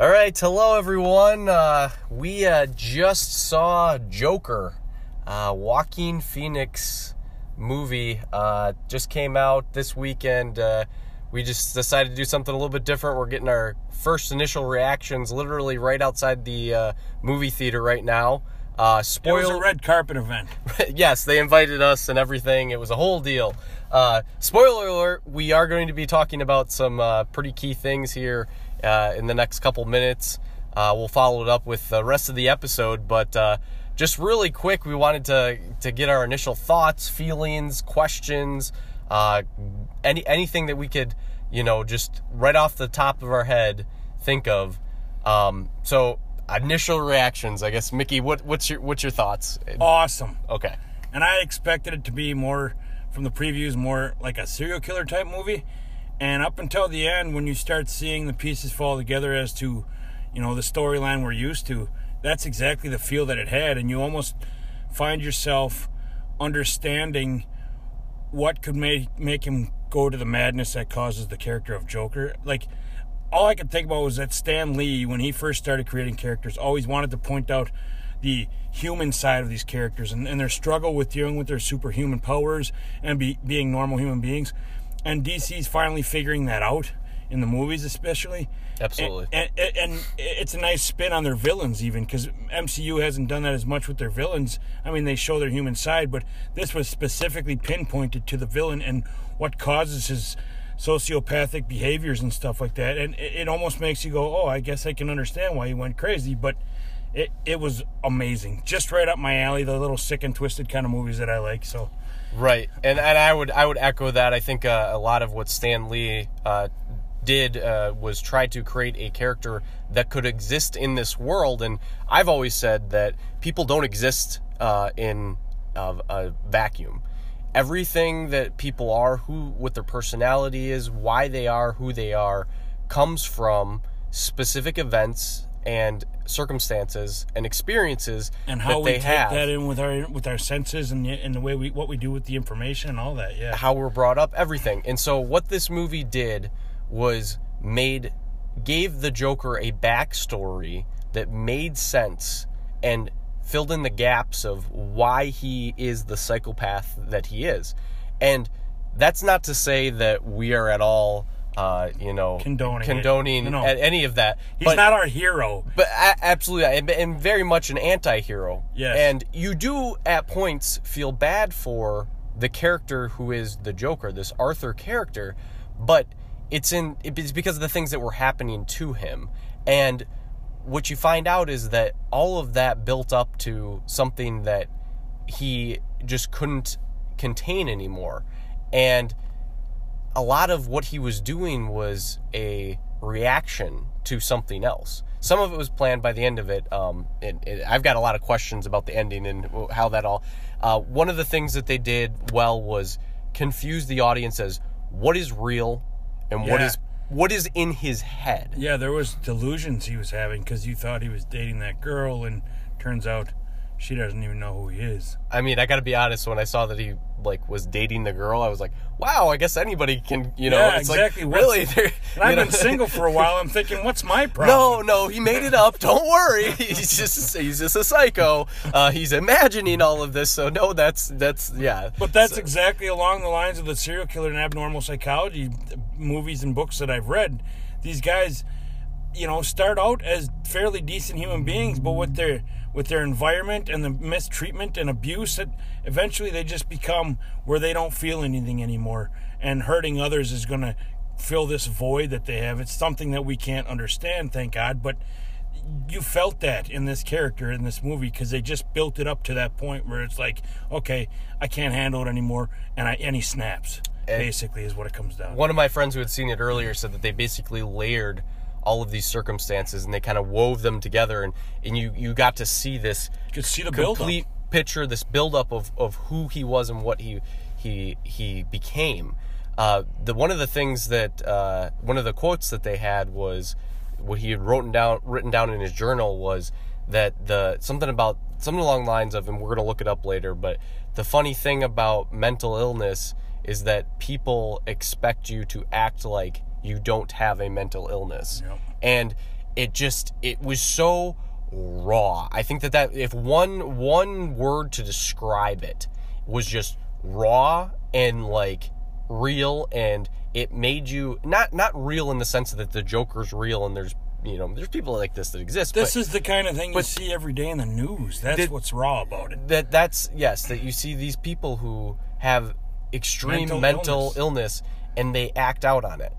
All right, hello everyone. Uh, we uh, just saw Joker, uh, Joaquin Phoenix movie. Uh, just came out this weekend. Uh, we just decided to do something a little bit different. We're getting our first initial reactions literally right outside the uh, movie theater right now. Uh, It was a red carpet event. yes, they invited us and everything. It was a whole deal. Uh, spoiler alert: we are going to be talking about some uh, pretty key things here uh, in the next couple minutes. Uh, we'll follow it up with the rest of the episode, but uh, just really quick, we wanted to to get our initial thoughts, feelings, questions, uh, any anything that we could, you know, just right off the top of our head think of. Um, so initial reactions, I guess. Mickey, what what's your what's your thoughts? Awesome. Okay. And I expected it to be more, from the previews, more like a serial killer type movie. And up until the end, when you start seeing the pieces fall together as to, you know, the storyline we're used to, that's exactly the feel that it had. And you almost find yourself understanding what could make make him go to the madness that causes the character of Joker. Like all I could think about was that Stan Lee, when he first started creating characters, always wanted to point out the human side of these characters and, and their struggle with dealing with their superhuman powers and be, being normal human beings. And DC's finally figuring that out in the movies, especially. Absolutely. And, and, and it's a nice spin on their villains, even because MCU hasn't done that as much with their villains. I mean, they show their human side, but this was specifically pinpointed to the villain and what causes his sociopathic behaviors and stuff like that. And it, it almost makes you go, "Oh, I guess I can understand why he went crazy." But it it was amazing, just right up my alley. The little sick and twisted kind of movies that I like. So Right, and and I would I would echo that. I think uh, a lot of what Stan Lee uh, did uh, was try to create a character that could exist in this world. And I've always said that people don't exist uh, in a, a vacuum. Everything that people are, who what their personality is, why they are who they are, comes from specific events and circumstances and experiences and how that we take have. that in with our with our senses and the, and the way we what we do with the information and all that. Yeah. how we're brought up, everything. And so what this movie did was made gave the Joker a backstory that made sense and filled in the gaps of why he is the psychopath that he is. And that's not to say that we are at all uh, you know Condoning condoning No. any of that. He's but, not our hero. but a- absolutely, and, and very much an anti-hero. Yes. And you do at points feel bad for the character who is the Joker, this Arthur character, but it's in it's because of the things that were happening to him. And what you find out is that all of that built up to something that he just couldn't contain anymore. And a lot of what he was doing was a reaction to something else. Some of it was planned by the end of it. Um, it, it I've got a lot of questions about the ending and how that all. Uh, one of the things that they did well was confuse the audience as what is real and what Yeah. is what is in his head. Yeah, there was delusions he was having because you thought he was dating that girl, and turns out she doesn't even know who he is. I mean, I got to be honest. When I saw that he like was dating the girl, I was like, "Wow, I guess anybody can." You know, Yeah, it's exactly. like really. And I've know- been single for a while. I'm thinking, what's my problem? no, no, he made it up. Don't worry. He's just he's just a psycho. Uh, he's imagining all of this. So no, that's that's yeah. But that's exactly along the lines of the serial killer and abnormal psychology movies and books that I've read. These guys, you know, start out as fairly decent human beings, but with their with their environment and the mistreatment and abuse, that eventually they just become where they don't feel anything anymore, and hurting others is going to fill this void that they have. It's something that we can't understand, thank God, but you felt that in this character in this movie because they just built it up to that point where it's like, okay, I can't handle it anymore, and I and he snaps. basically, is what it comes down. to. One of my friends who had seen it earlier said that they basically layered all of these circumstances and they kind of wove them together and, and you you got to see this You could see the complete picture, this buildup of, of who he was and what he he he became. Uh, the one of the things that uh, one of the quotes that they had was what he had written down written down in his journal was that the something about something along the lines of and we're gonna look it up later, but the funny thing about mental illness is that people expect you to act like you don't have a mental illness. Yep. And it just it was so raw. I think that that if one one word to describe it was just raw and like real and it made you not not real in the sense that the Joker's real and there's you know there's people like this that exist. This but is the kind of thing you see every day in the news. That's Did- what's raw about it. that that's yes that you see these people who have extreme Mental mental, illness. illness. and they act out on it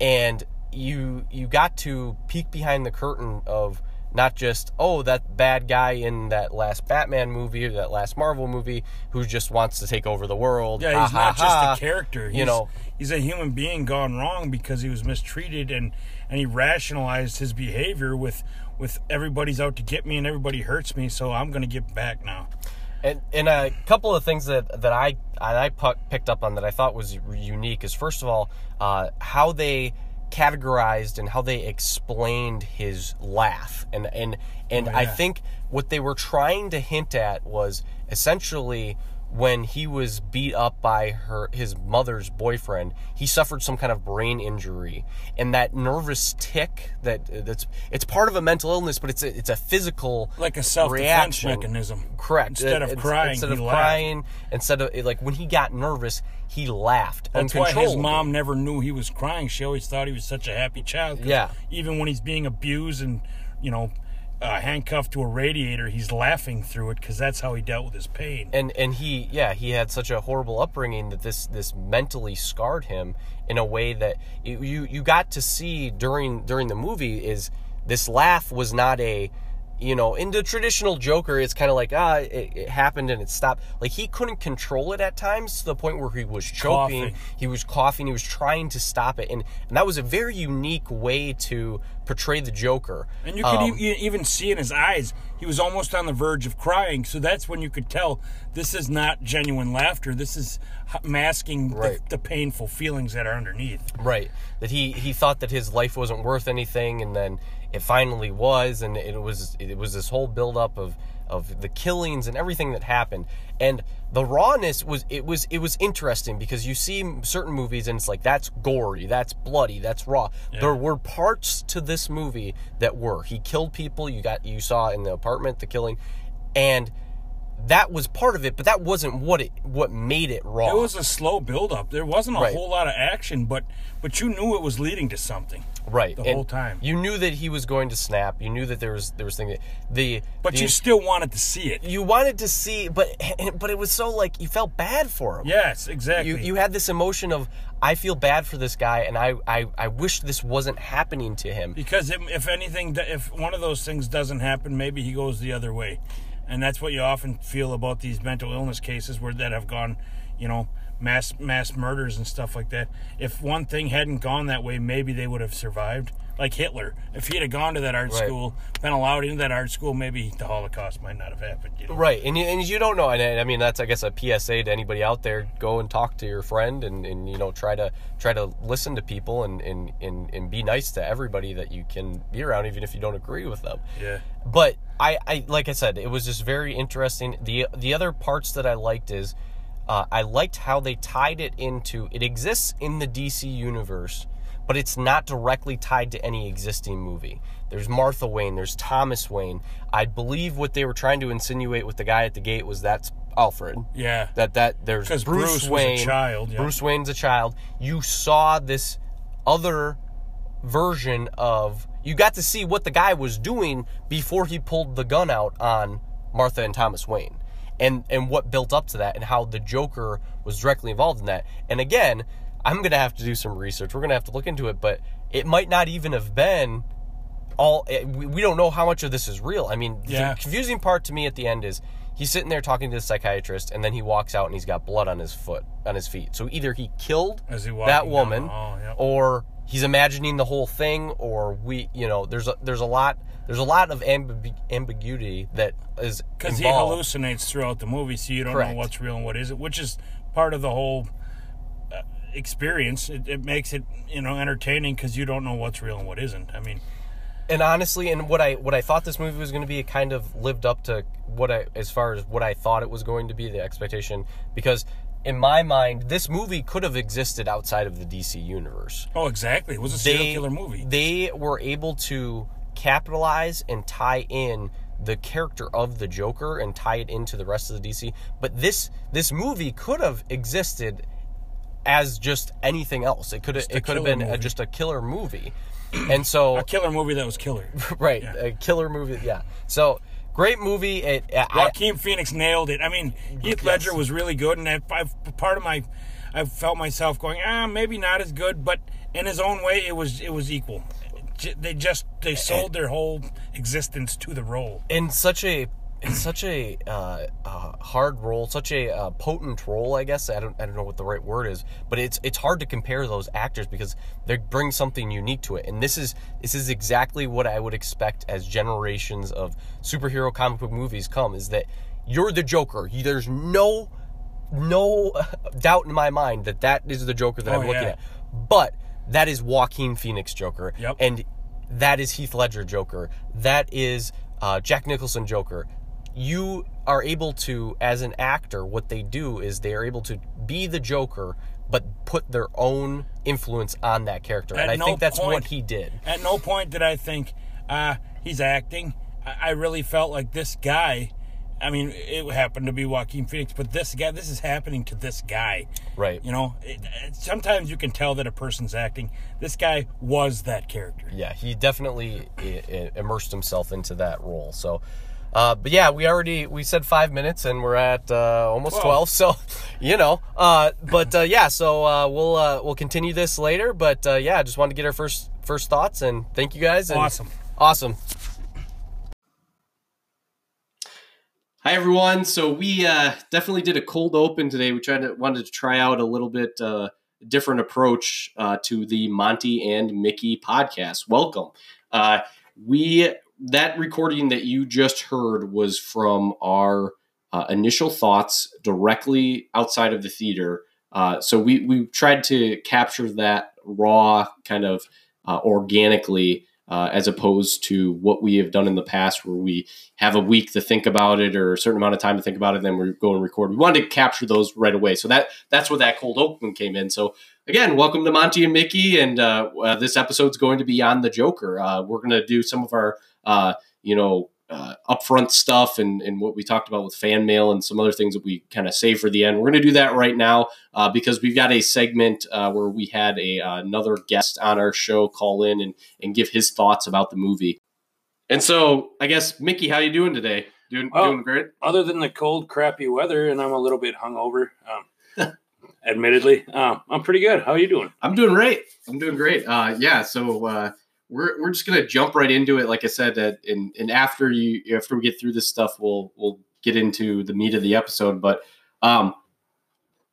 and you you got to peek behind the curtain of not just oh that bad guy in that last Batman movie or that last Marvel movie who just wants to take over the world Yeah, he's ha, not ha. just a character. He's, you know he's a human being gone wrong because he was mistreated and and he rationalized his behavior with with everybody's out to get me and everybody hurts me, so I'm going to get back now. And and a couple of things that that I I picked up on that I thought was unique is first of all uh, how they categorized and how they explained his laugh. And and and Oh, I think what they were trying to hint at was essentially when he was beat up by her his mother's boyfriend he suffered some kind of brain injury and that nervous tick that that's it's part of a mental illness but it's a, it's a physical Like a self defense mechanism. Correct. Instead of crying, instead he of laughed. crying, instead of like when he got nervous, he laughed. That's why his mom never knew he was crying. She always thought he was such a happy child Yeah. Even when he's being abused and, you know, uh, handcuffed to a radiator, he's laughing through it because that's how he dealt with his pain. and and he yeah he had such a horrible upbringing that this this mentally scarred him in a way that you you, you got to see during during the movie is this laugh was not a you know in the traditional joker it's kind of like ah it, it happened and it stopped like he couldn't control it at times to the point where he was choking Coughing. he was coughing he was trying to stop it and, and that was a very unique way to portray the joker And you could Um, e- even see in his eyes, he was almost on the verge of crying. So that's when you could tell this is not genuine laughter. This is masking Right. the, the painful feelings that are underneath. Right. That he he thought that his life wasn't worth anything, and then it finally was, and it was it was this whole buildup of of the killings and everything that happened, and the rawness was it was it was interesting because you see certain movies and it's like that's gory, that's bloody, that's raw. There were parts to this movie that were he killed people. You got you saw in the apartment the killing, and that was part of it, but that wasn't what it what made it raw. It was a slow buildup. There wasn't a Right. whole lot of action, but but you knew it was leading to something. Right the and whole time. You knew that he was going to snap. You knew that there was there was thing that the But the- you still wanted to see it. you wanted to see, but but it was so like you felt bad for him. Yes, exactly. You you had this emotion of I feel bad for this guy, and I I, I wish this wasn't happening to him. because if, if anything, if one of those things doesn't happen, maybe he goes the other way, and that's what you often feel about these mental illness cases where that have gone, you know, mass mass murders and stuff like that. If one thing hadn't gone that way, maybe they would have survived. Like Hitler, if he had gone to that art Right. school, been allowed into that art school, maybe the Holocaust might not have happened. You know? Right, and you, and you don't know, and I I mean that's I guess a PSA to anybody out there. Go and talk to your friend, and, and you know try to try to listen to people, and, and and and be nice to everybody that you can be around, even if you don't agree with them. Yeah. but I, I like I said, it was just very interesting. the The other parts that I liked is uh, I liked how they tied it into. It exists in the DC universe, but it's not directly tied to any existing movie. There's Martha Wayne. There's Thomas Wayne. I believe what they were trying to insinuate with the guy at the gate was that's Alfred. Yeah. That that there's Bruce, Bruce Wayne. child, yeah. Bruce Wayne's a child. You saw this other version of you got to see what the guy was doing before he pulled the gun out on Martha and Thomas Wayne. And and what built up to that and how the Joker was directly involved in that. And again, I'm going to have to do some research. We're going to have to look into it, but it might not even have been all eh, we, we don't know how much of this is real. I mean, Yeah. the confusing part to me at the end is he's sitting there talking to the psychiatrist and then he walks out and he's got blood on his foot on his feet. So either he killed As he that woman hall, yep. or he's imagining the whole thing or we you know there's a there's a lot there's a lot of ambi- ambiguity that is Because he hallucinates throughout the movie, so you don't Correct. know what's real and what isn't, which is part of the whole uh, experience. It, it makes it, you know, entertaining because you don't know what's real and what isn't. I mean, and honestly and what i what i thought this movie was going to be it kind of lived up to what i as far as what i thought it was going to be the expectation because in my mind this movie could have existed outside of the dc universe oh, exactly. It was a serial killer movie. they were able to capitalize and tie in the character of the Joker and tie it into the rest of the DC. But this this movie could have existed as just anything else. It could have it could have been a, just a killer movie. And so A killer movie that was killer. right, Yeah. a killer movie, yeah. So great movie. It I, Joaquin Phoenix nailed it. I mean, Heath Ledger was really good, and I, I, part of my, I felt myself going, ah, maybe not as good, but in his own way, it was it was equal. They just they sold their whole existence to the role. in such a in such a uh, uh, hard role, such a uh, potent role, I guess. I don't, I don't know what the right word is, but it's it's hard to compare those actors because they bring something unique to it. And this is this is exactly what I would expect as generations of superhero comic book movies come. Is that you're the Joker? You, there's no no doubt in my mind that that is the Joker that Oh, I'm looking yeah. at. But that is Joaquin Phoenix Joker, Yep. and that is Heath Ledger Joker. That is uh, Jack Nicholson Joker. You are able to, as an actor, what they do is they are able to be the Joker, but put their own influence on that character, At and I no think that's what he did. At no point did I think, ah, he's acting. I, I really felt like this guy. I mean, it happened to be Joaquin Phoenix, but this guy, this is happening to this guy. Right. You know, it, it, sometimes you can tell that a person's acting. This guy was that character. yeah, he definitely i- i- immersed himself into that role. So, uh, but yeah, we already we said five minutes and we're at uh, almost Twelve. twelve. So, you know, uh, but uh, yeah, so uh, we'll uh, we'll continue this later. But uh, yeah, just wanted to get our first first thoughts and thank you guys. And Awesome. awesome. Hi everyone. So we uh, definitely did a cold open today. We tried to wanted to try out a little bit uh, different approach uh, to the Monty and Mickey podcast. Welcome. Uh, we that recording that you just heard was from our uh, initial thoughts directly outside of the theater. Uh, so we we tried to capture that raw kind of organically. Uh, as opposed to what we have done in the past, where we have a week to think about it or a certain amount of time to think about it, and then we go and record. We wanted to capture those right away, so that that's where that cold open came in. So again, welcome to Monty and Mickey, and uh, uh, this episode's going to be on the Joker. Uh, we're going to do some of our, uh, you know, uh, upfront stuff and, and what we talked about with fan mail and some other things that we kind of save for the end. We're going to do that right now uh, because we've got a segment uh, where we had a uh, another guest on our show call in and and give his thoughts about the movie. And so, I guess Mickey, how you doing today? Doing Well, doing great. other than the cold, crappy weather, and I'm a little bit hungover. Um, admittedly, um, I'm pretty good. How are you doing? I'm doing great. I'm doing great. Uh, yeah. So uh, we're we're just gonna jump right into it. Like I said, uh, and and after you after we get through this stuff, we'll we'll get into the meat of the episode. But um,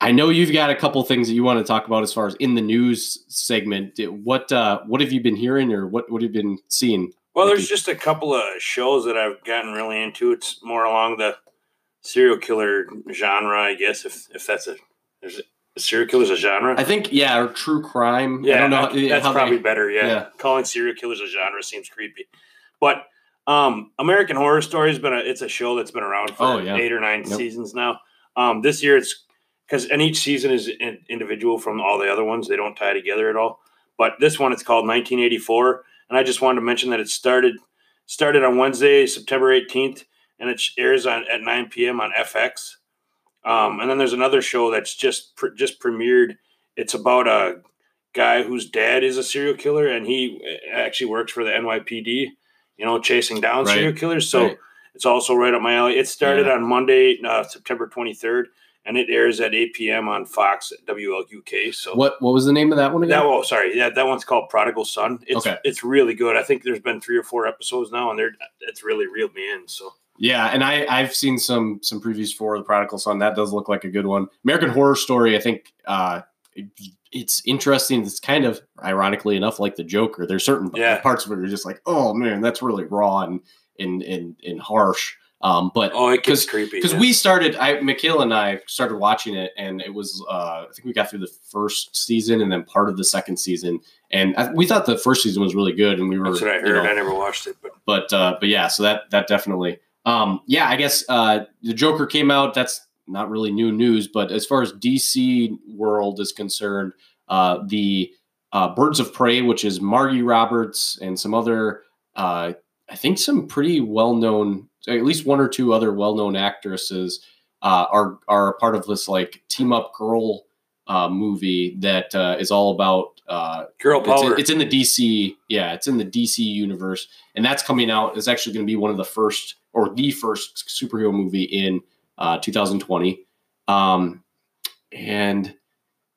I know you've got a couple things that you want to talk about as far as in the news segment. What uh, what have you been hearing, or what what have you been seeing? Well, there's just a couple of shows that I've gotten really into. It's more along the serial killer genre, I guess. If if that's a there's a serial killer's a genre. I think yeah, or true crime. yeah, I don't know. I- that's how they- probably better. Yeah. yeah. calling serial killers a genre seems creepy, but um, American Horror Story has been a it's a show that's been around for Oh, yeah. eight or nine Yep. seasons now. Um, this year it's because and each season is in, individual from all the other ones. They don't tie together at all. But this one it's called 1984, and I just wanted to mention that it started started on Wednesday, September 18th, and it airs on at 9 p.m. on FX. Um, and then there's another show that's just pre- just premiered. It's about a guy whose dad is a serial killer, and he uh, actually works for the NYPD. You know, chasing down Right. serial killers. So Right. it's also right up my alley. It started Yeah. on Monday, uh, September 23rd, and it airs at 8 p.m. on Fox at WLUK. So What what was the name of that one again? that oh sorry yeah that one's called Prodigal Son. It's Okay. it's really good. I think there's been three or four episodes now, and they're it's really reeled me in. So Yeah, and I I've seen some some previews for the Prodigal Son. That does look like a good one. American Horror Story. I think uh, it- it's interesting. It's kind of ironically enough like the Joker. There's certain Yeah. parts of it are just like, oh man, that's really raw and and and, and harsh. Um, but oh, it gets creepy because yeah. we started, I Michaela and I started watching it, and it was uh, I think we got through the first season and then part of the second season, and I, we thought the first season was really good, and we were That's what I you heard. know, I never watched it, but but uh, but yeah, so that that definitely. Um, yeah, I guess uh, the Joker came out. That's not really new news, but as far as DC world is concerned, uh, the uh, Birds of Prey, which is Margot Robbie and some other uh, I think some pretty well known, at least one or two other well known actresses uh, are are part of this like team up girl uh, movie that uh, is all about uh, Girl it's, power. in, it's in the DC, yeah, it's in the DC universe, and that's coming out. It's actually going to be one of the first or the first superhero movie in uh, 2020. Um, and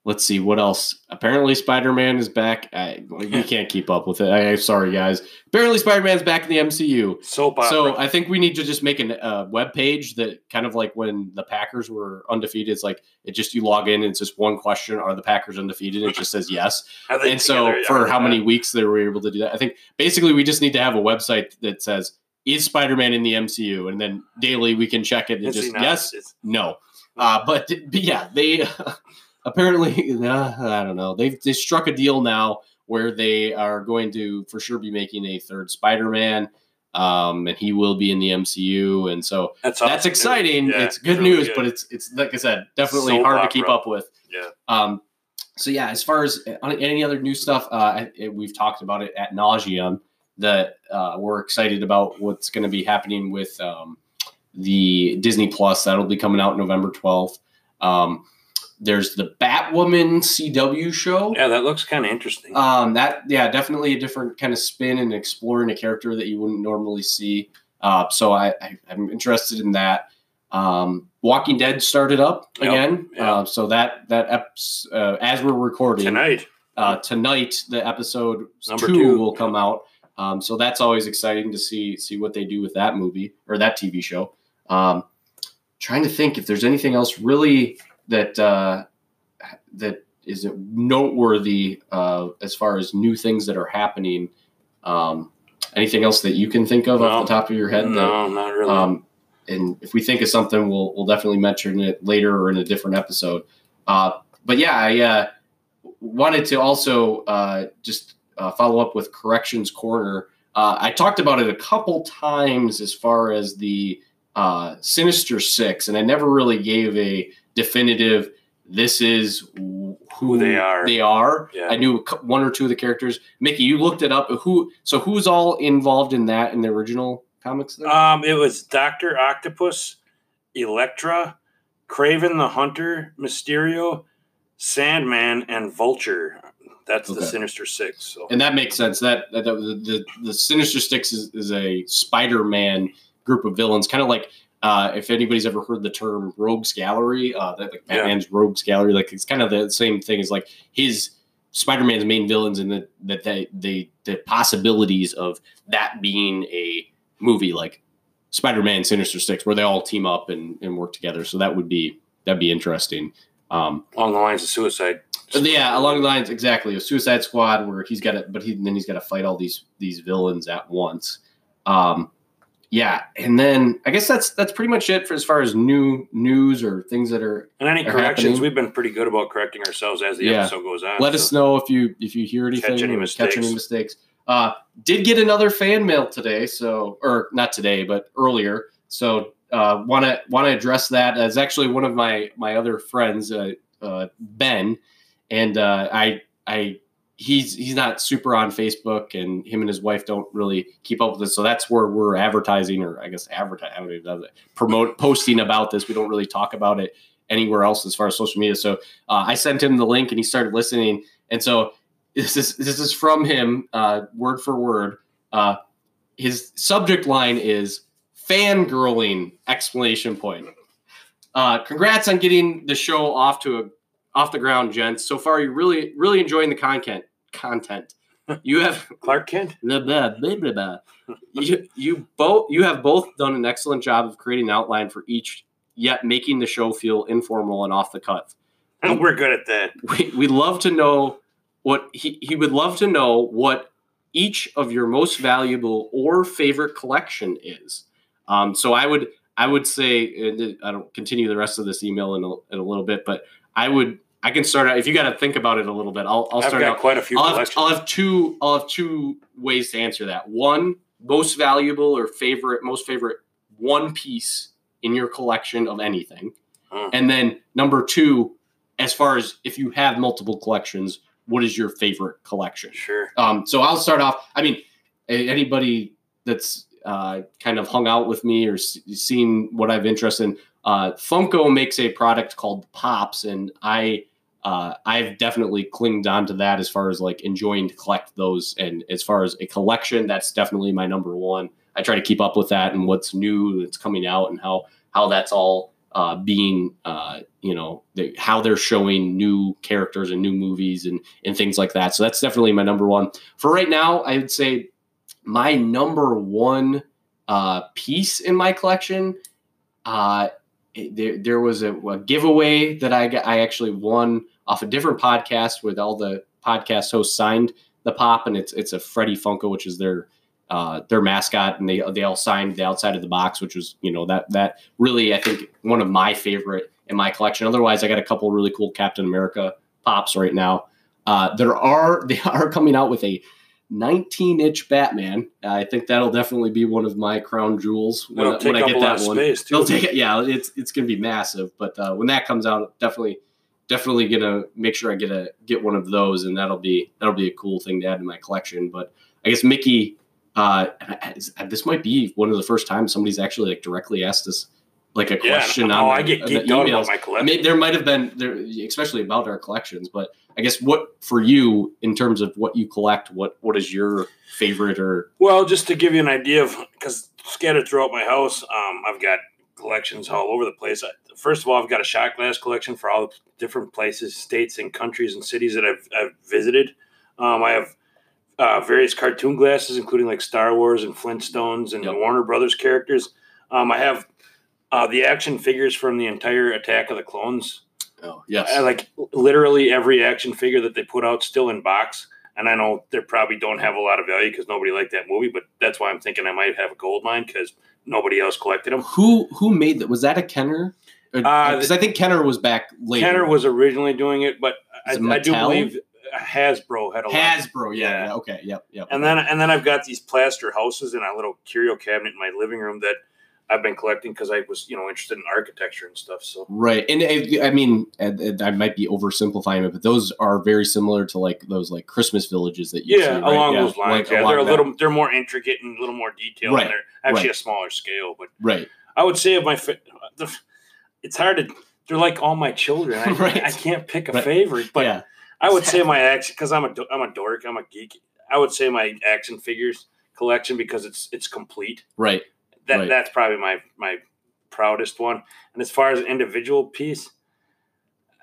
let's see what else. Apparently, Spider Man is back. I, we can't keep up with it. I, I'm sorry, guys. Apparently, Spider Man's back in the MCU. Opera. So I think we need to just make a uh, web page that kind of like when the Packers were undefeated. It's like it just you log in and it's just one question: Are the Packers undefeated? It just says yes. And so for how many weeks they were able to do that? I think basically we just need to have a website that says is Spider-Man in the MCU, and then daily we can check it and just yes, no. Uh, but, but yeah, they apparently uh, I don't know. They've they struck a deal now where they are going to for sure be making a third Spider-Man, um, and he will be in the MCU, and so That's, that's awesome exciting. Yeah, it's good really news, but it's it's like I said, definitely hard to keep up with. Yeah. Um. So yeah, as far as any other new stuff, uh, I- we've talked about it at nauseum. That uh, we're excited about what's going to be happening with um, the Disney Plus. That'll be coming out November twelfth. Um, there's the Batwoman CW show. yeah, that looks kind of interesting. Um, that yeah, definitely a different kind of spin and exploring a character that you wouldn't normally see. Uh, so I, I I'm interested in that. Um, Walking Dead started up Yep, again. yeah. Uh, so that that eps, uh, as we're recording Tonight, uh, tonight, the episode Number two, two, will come out. Um, so that's always exciting to see see what they do with that movie or that TV show. Um, trying to think if there's anything else really that uh, that is noteworthy uh, as far as new things that are happening. Um, anything else that you can think of off the top of your head? that- no, not really. um, and if we think of something, we'll we'll definitely mention it later or in a different episode. Uh, but yeah, I uh, wanted to also uh, just uh, follow up with corrections corner. Uh, I talked about it a couple times as far as the uh, Sinister Six, and I never really gave a definitive. This is who, Who they are. They are. Yeah. I knew one or two of the characters. Mickey, you looked it up. Who? So who's all involved in that in the original comics? There? um, it was Doctor Octopus, Electro, Kraven the Hunter, Mysterio, Sandman, and Vulture. That's the Sinister Six. So and that makes sense. That, that, that the, the the Sinister Six is, is a Spider-Man group of villains, kind of like uh, if anybody's ever heard the term Rogues Gallery, uh, that like Yeah. Batman's Rogues Gallery, like it's kind of the same thing as like his Spider-Man's main villains, and the that they, they the possibilities of that being a movie like Spider-Man Sinister Six, where they all team up and, and work together. So that would be that'd be interesting. Um, along the lines of Suicide. Yeah, along the lines exactly a Suicide Squad where he's got to, but he then he's got to fight all these these villains at once. Um, yeah, and then I guess that's that's pretty much it for as far as new news or things that are. And any are corrections, happening. we've been pretty good about correcting ourselves as the Yeah. episode goes on. Let so- us know if you if you hear anything Catch any or catch any mistakes. mistakes. Uh, did get another fan mail today, so or not today, but earlier. So want to want to address that as actually one of my my other friends, uh, uh, Ben, and uh, I I he's he's not super on Facebook, and him and his wife don't really keep up with it. So that's where we're advertising, or I guess advertising, promote posting about this. We don't really talk about it anywhere else as far as social media. So uh, I sent him the link, and he started listening, and so this is this is from him, uh, word for word. Uh, his subject line is fangirling explanation point. Uh, congrats on getting the show off to a off the ground, gents. So far, you're really really enjoying the content. Content. You have Clark Kent. blah, blah, blah, blah, blah. you you both you have both done an excellent job of creating an outline for each, yet making the show feel informal and off the cuff. And We're good at that. We we love to know what he he would love to know what each of your most valuable or favorite collection is. Um, so I would I would say and I don't continue the rest of this email in a, in a little bit, but I would I can start out if you got to think about it a little bit. I'll I'll I've start got out. quite a few I'll have. I'll have two. I'll have two ways to answer that. One, most valuable or favorite, most favorite one piece in your collection of anything, Hmm. and then number two, as far as if you have multiple collections, what is your favorite collection? Sure. Um, so I'll start off. I mean, anybody that's uh, kind of hung out with me or seen what I've interested in, uh, Funko makes a product called Pops, and I uh, I've definitely clinged on to that as far as like enjoying to collect those, and as far as a collection, that's definitely my number one. I try to keep up with that and what's new that's coming out and how how that's all uh, being uh, you know the, how they're showing new characters and new movies and and things like that. So that's definitely my number one for right now. I would say my number one uh, piece in my collection. It- there, there was a, a giveaway that I I actually won off a different podcast with all the podcast hosts signed the pop, and it's it's a Freddy Funko, which is their uh, their mascot, and they they all signed the outside of the box, which was you know that that really I think one of my favorite in my collection. Otherwise, I got a couple really cool Captain America pops right now. Uh, there are they are coming out with a 19 inch Batman. I think that'll definitely be one of my crown jewels when, take when I get that one. space too. They'll take it. Yeah, it's it's gonna be massive. But uh, when that comes out, definitely definitely gonna make sure I get a get one of those, and that'll be that'll be a cool thing to add to my collection. But I guess Mickey, uh, this might be one of the first times somebody's actually like directly asked us like a yeah. question oh, on I get the geeked out emails. my collection. Maybe there might have been there, especially about our collections. But I guess what for you in terms of what you collect, what what is your favorite or Well, just to give you an idea of because scattered throughout my house, um, I've got collections all over the place. I, first of all, I've got a shot glass collection for all the different places, states, and countries and cities that I've, I've visited. Um, I have uh, various cartoon glasses, including like Star Wars and Flintstones and Yep. Warner Brothers characters. Um, I have uh, the action figures from the entire Attack of the Clones. oh yes, I like literally every action figure that they put out still in box. And I know they probably don't have a lot of value because nobody liked that movie, but that's why I'm thinking I might have a gold mine because nobody else collected them. who who made that? Was that a Kenner? Uh, Because I think Kenner was back later. Kenner was originally doing it, but I, it I do believe Hasbro had a. Hasbro. Yeah, Yeah. yeah. Okay. Yep. Yep. And then and then I've got these plaster houses in a little curio cabinet in my living room that I've been collecting because I was you know interested in architecture and stuff. So Right, and uh, I mean, I might be oversimplifying it, but those are very similar to like those like Christmas villages that you yeah, see, right? along Yeah, those lines, like yeah, they're a that- little they're more intricate and a little more detailed. Right, And they're actually right. a smaller scale, but right. I would say of my it's hard to they're like all my children. I, Right. I can't pick a Right. favorite, but yeah, I would say my action because I'm a I'm a dork. I'm a geek. I would say my action figures collection because it's it's complete. right. That Right. that's probably my my proudest one. And as far as an individual piece,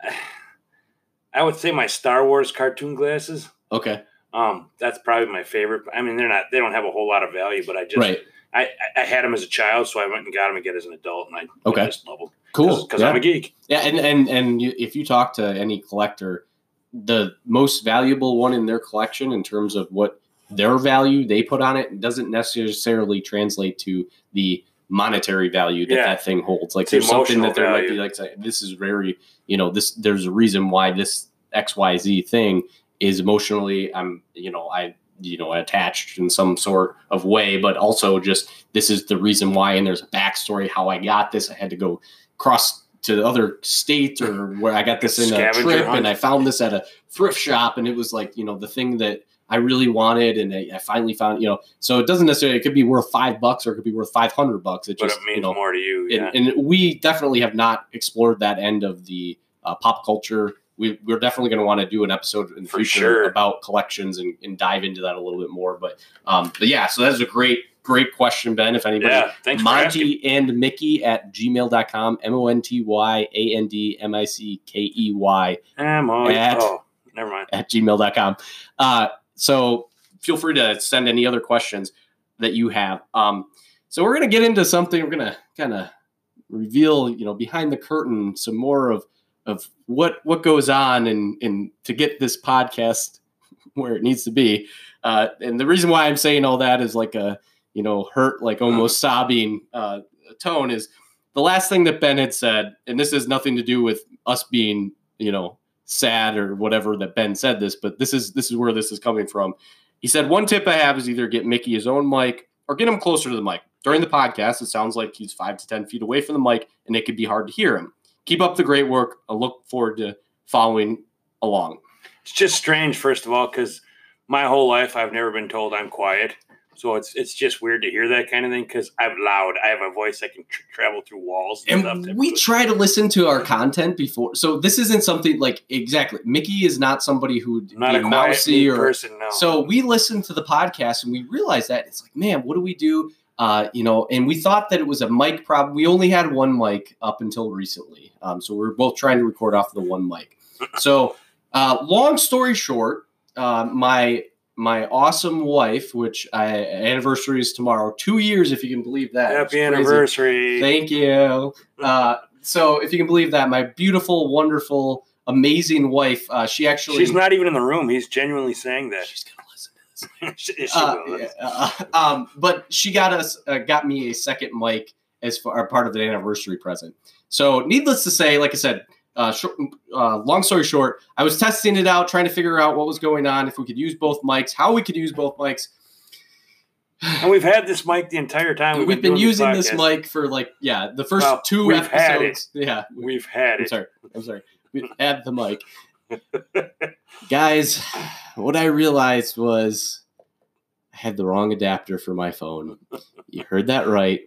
I would say my Star Wars cartoon glasses. Okay, Um, that's probably my favorite. I mean, they're not they don't have a whole lot of value, but I just right. I, I I had them as a child, so I went and got them again as an adult, and I Okay. I just love them. Cool. because yeah. I'm a geek. Yeah, and and and you, if you talk to any collector, the most valuable one in their collection in terms of what their value they put on it doesn't necessarily translate to the monetary value that Yeah. that thing holds. Like It's there's something that there might be like this is very you know this there's a reason why this X Y Z thing is emotionally I'm you know I you know attached in some sort of way, but also just this is the reason why and there's a backstory how I got this. I had to go cross to other states or where I got this in a trip hunt. and I found this at a thrift shop and it was like, you know, the thing that I really wanted and I, I finally found, you know, so it doesn't necessarily, it could be worth five bucks or it could be worth 500 bucks. It But just, it means you know, more to you. Yeah. and, and we definitely have not explored that end of the uh, pop culture. We, we're definitely going to want to do an episode in the For future sure. about collections and, and dive into that a little bit more. But, um, but yeah, so that is a great, great question, Ben. If anybody, yeah. Thanks. Monty and Mickey at gmail.com, M O N T Y A N D M I C K E Y At- oh, never mind. at gmail.com. Uh, so feel free to send any other questions that you have. Um, so we're going to get into something. We're going to kind of reveal, you know, behind the curtain some more of of what what goes on and and to get this podcast where it needs to be. Uh, and the reason why I'm saying all that is like a you know hurt, like almost sobbing uh, tone is the last thing that Ben had said, and this has nothing to do with us being you know sad or whatever that Ben said this, but this is this is where this is coming from. He said one tip I have is either get Mickey his own mic or get him closer to the mic. During the podcast, it sounds like he's five to ten feet away from the mic, and it could be hard to hear him. Keep up the great work. I look forward to following along. It's just strange, first of all, because my whole life I've never been told I'm quiet. So it's it's just weird to hear that kind of thing because I'm loud. I have a voice that can tr- travel through walls and, and stuff. we try to listen to our content before so this isn't something like exactly mickey is not somebody who would not be a mousy or person. No. so we listened to the podcast and we realized that it's like man what do we do uh, you know and we thought that it was a mic problem we only had one mic up until recently um, so we are both trying to record off the one mic so uh, long story short uh, my my awesome wife which I, anniversary is tomorrow two years if you can believe that happy crazy. anniversary. Thank you. Uh, so, if you can believe that, my beautiful, wonderful, amazing wife, uh, she actually. She's not even in the room. He's genuinely saying that. She's gonna listen to this. she, she Uh, will. yeah, uh, um, but she got us, uh, got me a second mic as far part of the anniversary present. So, needless to say, like I said, uh, short, uh, long story short, I was testing it out, trying to figure out what was going on, if we could use both mics, how we could use both mics. And we've had this mic the entire time. We've, been, doing using this podcast. mic for like yeah, the first Well, two we've had episodes. Yeah, We've had I'm it. sorry. I'm sorry. We had the mic. Guys, what I realized was I had the wrong adapter for my phone. You heard that right.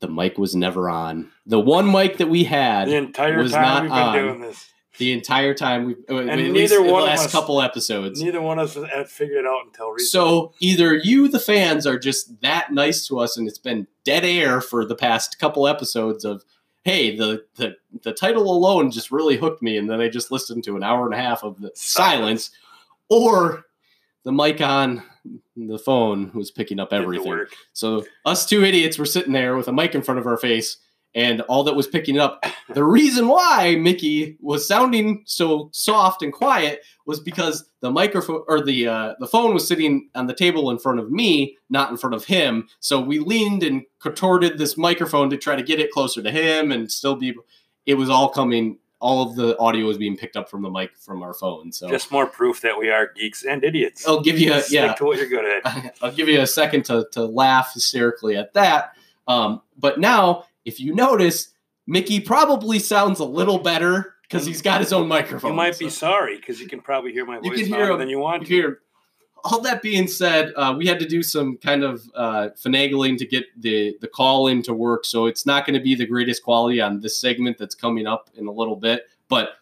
The mic was never on. The one mic that we had The entire was time not we've been on. doing this. the entire time we uh, at neither the one of last us- couple episodes. Neither one of us had figured it out until recently. So either you, the fans, are just that nice to us, and it's been dead air for the past couple episodes of, hey, the the the title alone just really hooked me, and then I just listened to an hour and a half of the silence, or the mic on the phone was picking up everything. So us two idiots were sitting there with a mic in front of our face, and all that was picking up. The reason why Mickey was sounding so soft and quiet was because the microphone or the uh, the phone was sitting on the table in front of me, not in front of him. So we leaned and contorted this microphone to try to get it closer to him and still be. It was all coming. All of the audio is being picked up from the mic from our phone. So Just more proof that we are geeks and idiots. I'll give you a, Stick yeah. to what you're good at. I'll give you a second to, to laugh hysterically at that. Um, but now, if you notice, Mickey probably sounds a little better because he's got his own microphone. You might be sorry because you can probably hear my You voice can hear louder him. than you want. to. here. All that being said, uh, we had to do some kind of uh, finagling to get the the call in to work, so it's not going to be the greatest quality on this segment that's coming up in a little bit. But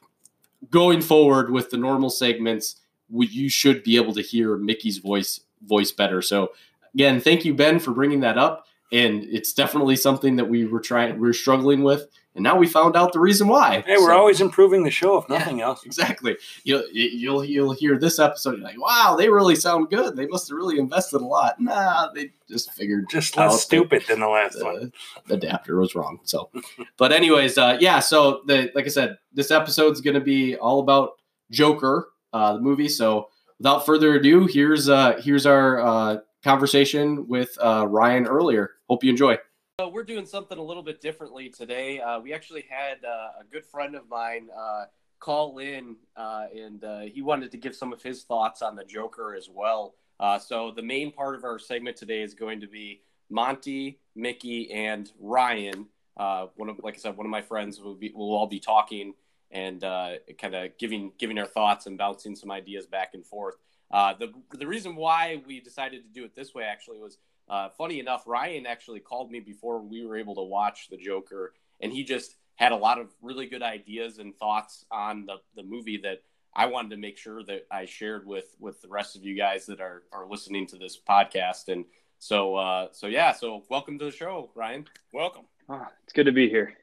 going forward with the normal segments, we, you should be able to hear Mickey's voice voice better. So again, thank you Ben for bringing that up, and it's definitely something that we were trying we are struggling with, and now we found out the reason why. Hey, we're So- always improving the show, if Yeah. nothing else. exactly. You'll you'll you'll hear this episode. You're like, wow, they really sound good. They must have really invested a lot. Nah, they just figured Just less stupid than the last one. The adapter was wrong. So, but anyways, uh, yeah. So the like I said, this episode's going to be all about Joker, uh, the movie. So without further ado, here's uh, here's our uh, conversation with uh, Ryan earlier. Hope you enjoy. So we're doing something a little bit differently today. Uh, we actually had uh, a good friend of mine uh, call in, uh, and uh, he wanted to give some of his thoughts on the Joker as well. Uh, so the main part of our segment today is going to be Monty, Mickey, and Ryan. One of, like I said, one of my friends will be will all be talking and kind of giving giving our thoughts and bouncing some ideas back and forth. The the reason why we decided to do it this way actually was uh, funny enough. Ryan actually called me before we were able to watch the Joker, and he just had a lot of really good ideas and thoughts on the the movie that I wanted to make sure that I shared with with the rest of you guys that are are listening to this podcast. And so uh, so yeah, so welcome to the show, Ryan. Welcome. Ah, it's good to be here.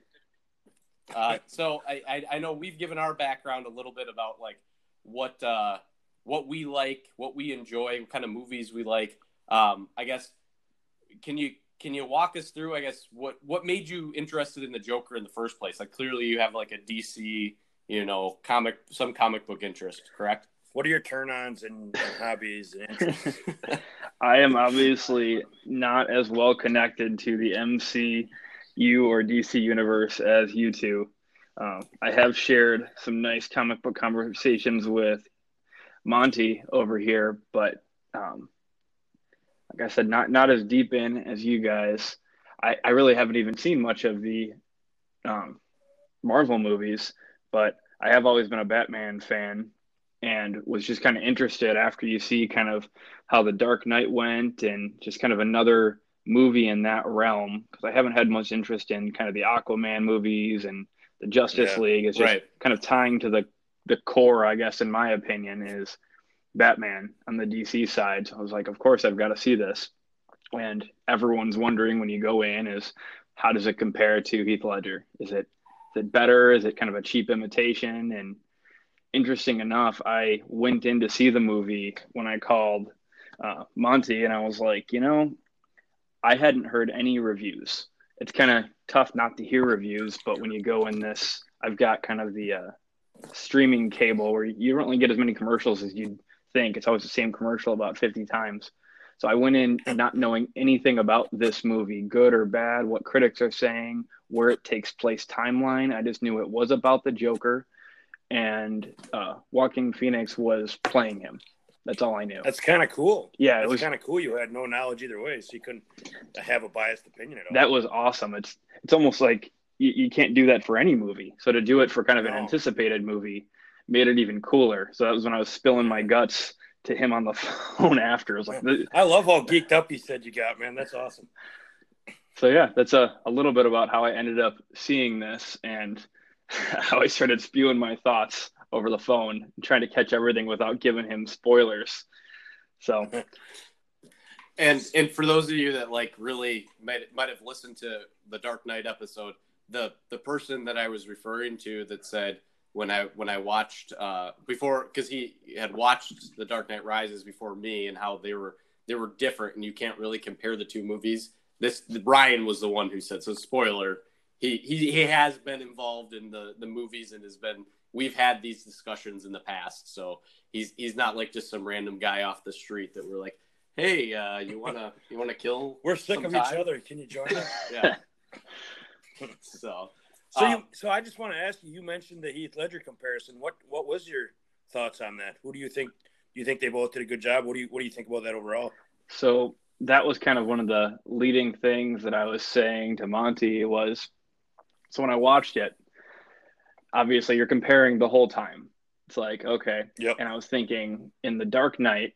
Uh, so I, I I know we've given our background a little bit about like what uh, what we like, what we enjoy, what kind of movies we like. Um, I guess can you can you walk us through? I guess what what made you interested in the Joker in the first place? Like clearly you have like a DC, you know, comic some comic book interest, correct? What are your turn-ons and, and hobbies and interests? I am obviously not as well connected to the MCU or DC universe as you two. Um, I have shared some nice comic book conversations with Monty over here, but um, like I said, not not as deep in as you guys. I, I really haven't even seen much of the um, Marvel movies, but I have always been a Batman fan, and was just kind of interested after you see kind of how the Dark Knight went and just kind of another movie in that realm because I haven't had much interest in kind of the Aquaman movies and the Justice Yeah, League. It's just right. kind of tying to the the core, I guess, in my opinion, is Batman on the DC side. So I was like, of course, I've got to see this. And everyone's wondering when you go in is how does it compare to Heath Ledger? Is it is it better? Is it kind of a cheap imitation? And interesting enough, I went in to see the movie when I called uh, Monty, and I was like, you know, I hadn't heard any reviews. It's kind of tough not to hear reviews, but when you go in this, I've got kind of the uh, streaming cable where you don't really get as many commercials as you'd think. It's always the same commercial about 50 times. So I went in not knowing anything about this movie, good or bad, what critics are saying, where it takes place timeline. I just knew it was about the Joker, and uh, Joaquin Phoenix was playing him. That's all I knew. That's kind of cool. yeah, it It's was kind of cool. You had no knowledge either way, so you couldn't have a biased opinion at all. that was awesome. It's it's almost like you, you can't do that for any movie. So to do it for kind of an No. anticipated movie made it even cooler. So that was when I was spilling my guts to him on the phone after. I was like, I love how geeked up you said you got, man. That's awesome. so yeah, that's a, a little bit about how I ended up seeing this and how I started spewing my thoughts over the phone, trying to catch everything without giving him spoilers. So And and for those of you that like really might might have listened to the Dark Knight episode, the the person that I was referring to that said when I when I watched uh, before because he had watched the Dark Knight Rises before me and how they were they were different and you can't really compare the two movies. This Brian was the one who said so. Spoiler: he he he has been involved in the the movies and has been. We've had these discussions in the past, so he's he's not like just some random guy off the street that we're like, hey, uh, you wanna you wanna kill? We're sick of sometime? each other. Can you join us? Yeah. so So, you, Um, so I just want to ask you. You mentioned the Heath Ledger comparison. What what was your thoughts on that? Who do you think? Do you think they both did a good job? What do you what do you think about that overall? So that was kind of one of the leading things that I was saying to Monty was so when I watched it, obviously you're comparing the whole time. It's like, okay. Yep. And I was thinking in The Dark Knight,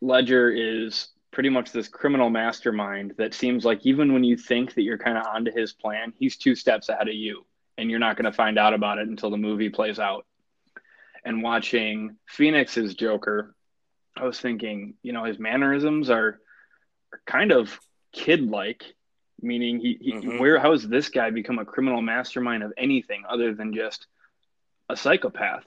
Ledger is pretty much this criminal mastermind that seems like even when you think that you're kind of onto his plan, he's two steps ahead of you and you're not going to find out about it until the movie plays out. And watching Phoenix's Joker, I was thinking, you know, his mannerisms are, are kind of kid-like, meaning he, he Mhm. where how has this guy become a criminal mastermind of anything other than just a psychopath?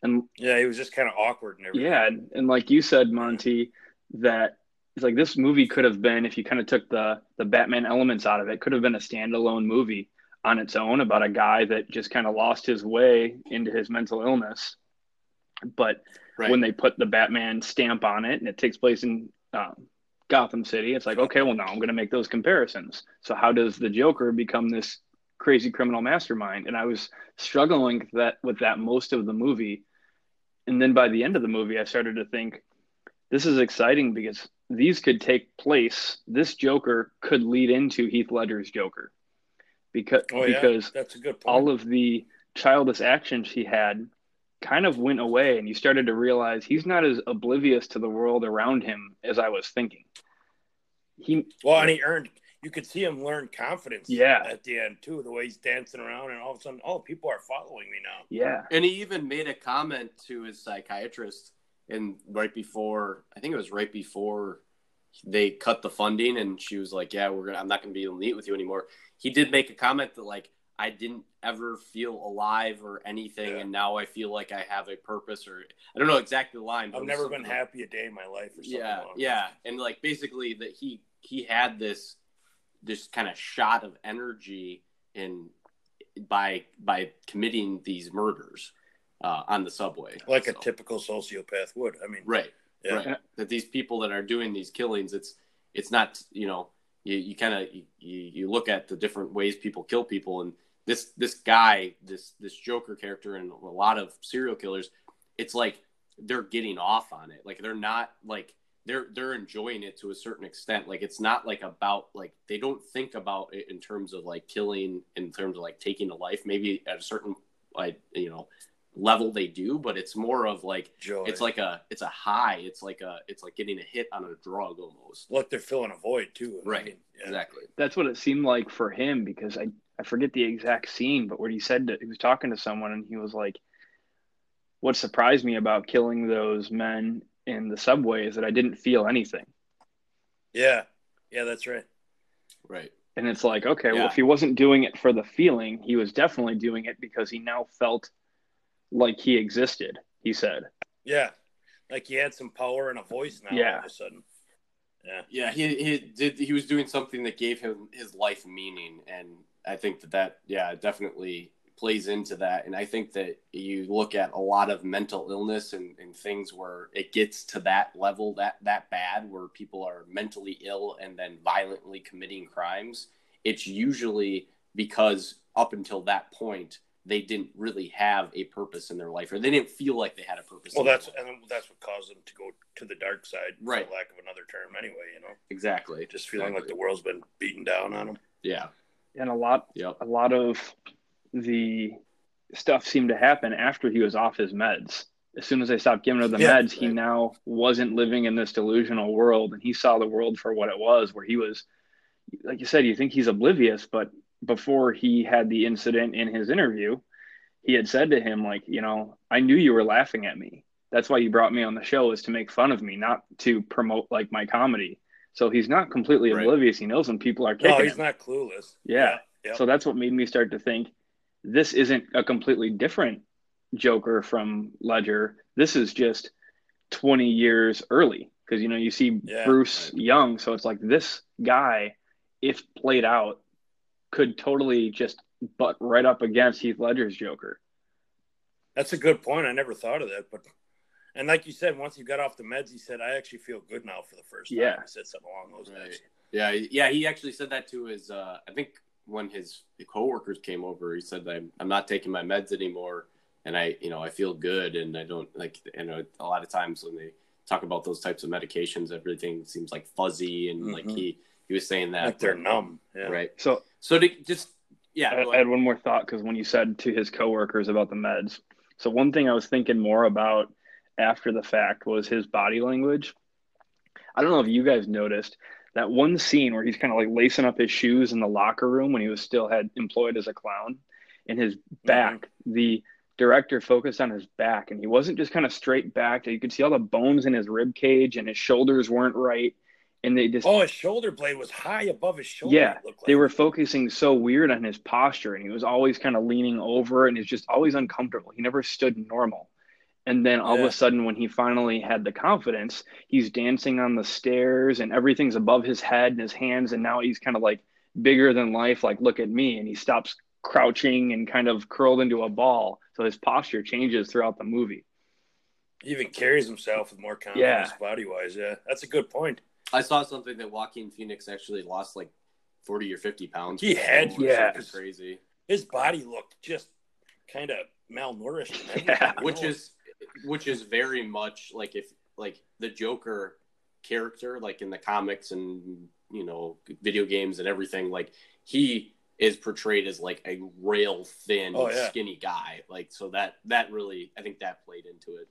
And Yeah, he was just kind of awkward and everything. yeah, and, and like you said, Monty, that it's like this movie could have been if you kind of took the the Batman elements out of it, could have been a standalone movie on its own about a guy that just kind of lost his way into his mental illness. But right. when they put the Batman stamp on it and it takes place in um, Gotham City, it's like, okay, well, now I'm going to make those comparisons. So, how does the Joker become this crazy criminal mastermind? And I was struggling that, with that most of the movie. And then by the end of the movie, I started to think, this is exciting because these could take place. This Joker could lead into Heath Ledger's Joker because, Oh yeah, because that's a good point. all of the childish actions he had kind of went away and you started to realize he's not as oblivious to the world around him as I was thinking. He well, and he earned. You could see him learn confidence. Yeah. at the end too. The way he's dancing around, and all of a sudden, oh, people are following me now. yeah. And he even made a comment to his psychiatrist, and right before I think it was right before they cut the funding, and she was like, "Yeah, we're gonna. I'm not gonna be able to meet with you anymore." He did make a comment that like I didn't ever feel alive or anything, Yeah. and now I feel like I have a purpose, or I don't know exactly the line. but I've never been like- happy a day in my life. Or something yeah yeah and like basically that he he had this this kind of shot of energy in by by committing these murders uh, on the subway like a typical sociopath would. I mean, right yeah. right that these people that are doing these killings it's it's not you know you, you kind of you, you look at the different ways people kill people and this this guy this this joker character and a lot of serial killers it's like they're getting off on it like they're not like they're they're enjoying it to a certain extent like it's not like about like they don't think about it in terms of like killing in terms of like taking a life maybe at a certain like you know level they do, but it's more of like Joy. it's like a it's a high. It's like a it's like getting a hit on a drug almost. like they're filling a void too. I Right. mean, yeah. Exactly. That's what it seemed like for him because I, I forget the exact scene, but what he said that he was talking to someone and he was like, What surprised me about killing those men in the subway is that I didn't feel anything. Yeah. Yeah, that's right. Right. And it's like, okay, well, if he wasn't doing it for the feeling, he was definitely doing it because he now felt like he existed, he said. Yeah. Like he had some power and a voice now all Yeah. of a sudden. Yeah. Yeah, he he did he was doing something that gave him his life meaning, and I think that that yeah definitely plays into that. And I think that you look at a lot of mental illness and, and things where it gets to that level that that bad where people are mentally ill and then violently committing crimes. It's usually because up until that point they didn't really have a purpose in their life or they didn't feel like they had a purpose. Well, that's and that's what caused them to go to the dark side, Right. for lack of another term. Anyway, you know, exactly just feeling like the world's been beaten down on them. yeah And a lot yep a lot of the stuff seemed to happen after he was off his meds. As soon as they stopped giving him the Yeah, meds, he now wasn't living in this delusional world and he saw the world for what it was, where he was, like you said, you think he's oblivious, but before he had the incident in his interview, he had said to him, like, you know, I knew you were laughing at me. That's why you brought me on the show is to make fun of me, not to promote like my comedy. So he's not completely Right. oblivious. He knows when people are kicking No, him. he's not clueless. Yeah. Yeah. So that's what made me start to think this isn't a completely different Joker from Ledger. This is just 20 years early because you know you see Yeah. Bruce Young, so it's like this guy, if played out, could totally just butt right up against Heath Ledger's Joker. That's a good point. I never thought of that, but and like you said, once he got off the meds, he said, "I actually feel good now for the first time." Yeah. He said something along those lines. Right. Yeah, yeah, he actually said that to his. Uh, I think when his coworkers came over, he said, "I'm I'm not taking my meds anymore, and I, you know, I feel good, and I don't like, you know, a lot of times when they talk about those types of medications, everything seems like fuzzy, and like Mhm. he he was saying that, Like they're numb. Yeah. right? So So to just yeah, I, I had one more thought because when you said to his coworkers about the meds, so one thing I was thinking more about after the fact was his body language. I don't know if you guys noticed that one scene where he's kind of like lacing up his shoes in the locker room when he was still had employed as a clown, and his mm-hmm. back, the director focused on his back, and he wasn't just kind of straight back. You could see all the bones in his rib cage, and his shoulders weren't right, and they just Oh, his shoulder blade was high above his shoulder. yeah, like. they were focusing so weird on his posture, and he was always kind of leaning over, and he's just always uncomfortable. He never stood normal. And then all of a sudden, when he finally had the confidence, he's dancing on the stairs, and everything's above his head and his hands, and now he's kind of like bigger than life. Like, look at me, and he stops crouching and kind of curled into a ball. So his posture changes throughout the movie. He even carries himself with more confidence Yeah. body wise. Yeah, that's a good point. I saw something that Joaquin Phoenix actually lost like forty or fifty pounds. He had yeah. crazy. His body looked just kind of malnourished. Yeah. which is which is very much like if like the joker character like in the comics and you know video games and everything like he is portrayed as like a rail thin Oh, yeah. skinny guy like so that that really i think that played into it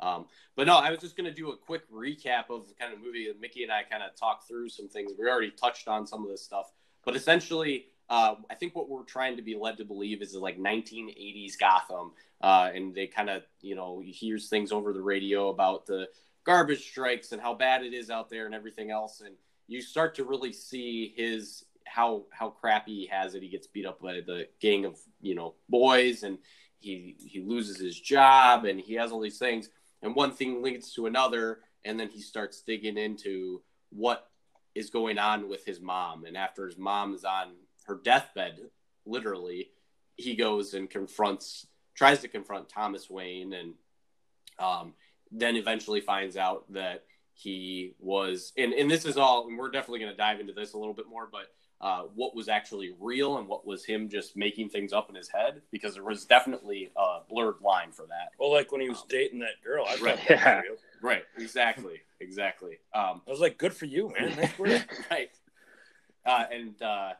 um, but no i was just going to do a quick recap of the kind of movie that mickey and i kind of talked through some things. We already touched on some of this stuff but essentially uh, i think what we're trying to be led to believe is like 1980s gotham uh, and they kind of you know he hears things over the radio about the garbage strikes and how bad it is out there and everything else and you start to really see his how how crappy he has it. He gets beat up by the gang of you know boys and he he loses his job and he has all these things and one thing leads to another and then he starts digging into what is going on with his mom. And after his mom is on her deathbed literally he goes and confronts tries to confront Thomas Wayne and um, then eventually finds out that he was and, and this is all and we're definitely going to dive into this a little bit more but uh, what was actually real and what was him just making things up in his head because there was definitely a blurred line for that well, like when he was dating that girl. I Right. that Yeah. real. right exactly exactly um, I was like, good for you, man. Nice right. Uh, and uh,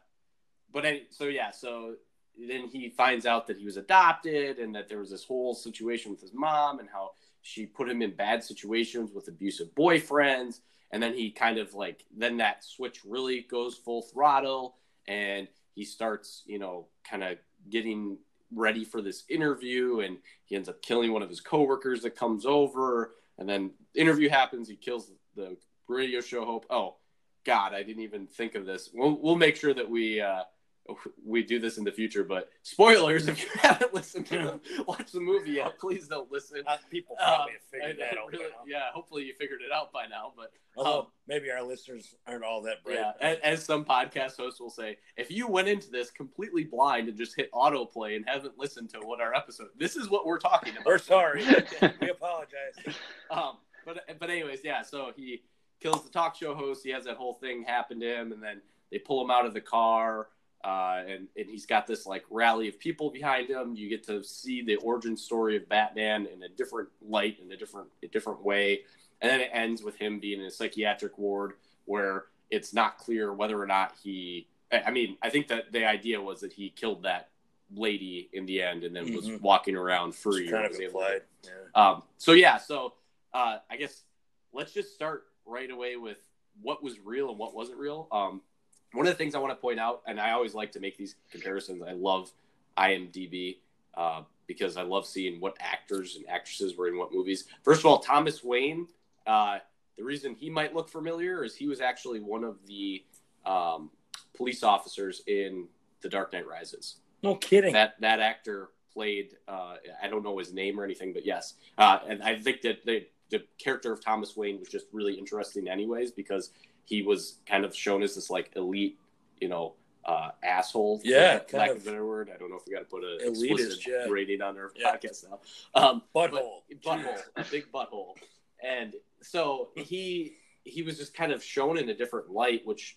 but any, so yeah, so then he finds out that he was adopted and that there was this whole situation with his mom and how she put him in bad situations with abusive boyfriends and then he kind of like then that switch really goes full throttle and he starts you know kind of getting ready for this interview and he ends up killing one of his coworkers that comes over. And then interview happens he kills the radio show hope. Oh god i didn't even think of this. We'll, we'll make sure that we uh we do this in the future, but spoilers if you haven't listened to them, watch the movie yet, please don't listen. Uh, people probably Um, have figured I- that out. really- yeah, hopefully you figured it out by now. But Although um, maybe our listeners aren't all that bright. yeah, as, as some podcast hosts will say, if you went into this completely blind and just hit autoplay and haven't listened to what our episode, this is what we're talking about. We're sorry. we apologize. um, but but anyways, yeah. So he kills the talk show host. He has that whole thing happen to him, and then they pull him out of the car. Uh, and, and he's got this like rally of people behind him. You get to see the origin story of Batman in a different light, in a different a different way, and then it ends with him being in a psychiatric ward where it's not clear whether or not he. I mean, I think that the idea was that he killed that lady in the end, and then was Mhm. walking around free. It's kind of was implied. Yeah. um, so yeah, so uh, I guess let's just start right away with what was real and what wasn't real. Um, one of the things I want to point out, and I always like to make these comparisons. I love IMDb uh, because I love seeing what actors and actresses were in what movies. First of all, Thomas Wayne. Uh, the reason he might look familiar is he was actually one of the um, police officers in The Dark Knight Rises No kidding. that that actor played uh, i don't know his name or anything but yes uh, and i think that the, the character of thomas wayne was just really interesting anyways because he was kind of shown as this like elite you know uh, asshole for Yeah, lack kind of of a better word i don't know if we got to put a elitist, yeah. rating on our Yeah. podcast now um, Butthole. but- butthole, a big butthole, and so he he was just kind of shown in a different light, which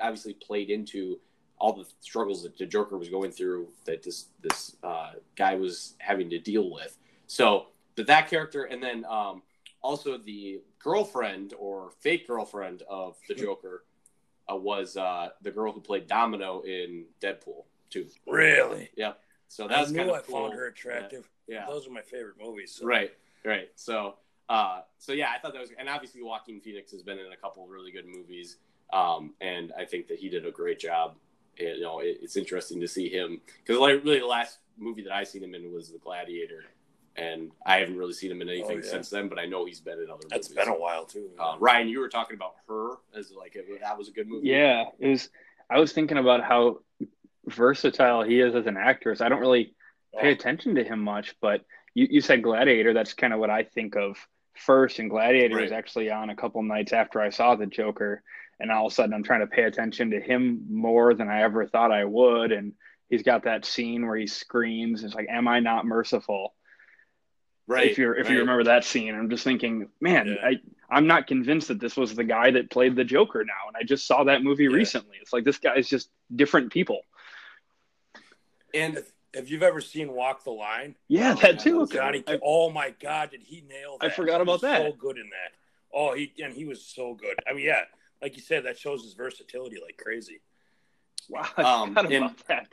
obviously played into all the struggles that the Joker was going through, that this this uh, guy was having to deal with. So, but that character, and then um, also the girlfriend or fake girlfriend of the Joker uh, was uh, the girl who played Domino in Deadpool 2. Really? Yep. So that's kind of I cool. found her attractive. Yeah. Those are my favorite movies. So. Right, right. So, uh, so yeah, I thought that was, and obviously Joaquin Phoenix has been in a couple of really good movies, um, and I think that he did a great job. You know, it, it's interesting to see him because, like, really, the last movie that I seen him in was The Gladiator, and I haven't really seen him in anything Oh, yeah. since then. But I know he's been in other That's movies. been a while too. Uh, Ryan, you were talking about her as like a, that was a good movie. Yeah, it was. I was thinking about how versatile he is as an actor. So I don't really pay Oh, attention to him much, but you, you said Gladiator. That's kind of what I think of first. And Gladiator was actually on a couple nights after I saw the Joker, and all of a sudden I'm trying to pay attention to him more than I ever thought I would. And he's got that scene where he screams. It's like, "Am I not merciful?" Right. if you're if right. you remember that scene, I'm just thinking, man, Yeah. I I'm not convinced that this was the guy that played the Joker now, and I just saw that movie Yeah. recently. It's like this guy's just different people. and If, if you've ever seen Walk the Line, Yeah, Oh, that too. Johnny. I- oh my God, did he nail I that? forgot He about was that. So good in that. Oh, he and he was so good. I mean, yeah, like you said, that shows his versatility like crazy. wow, I Um, forgot and- about that.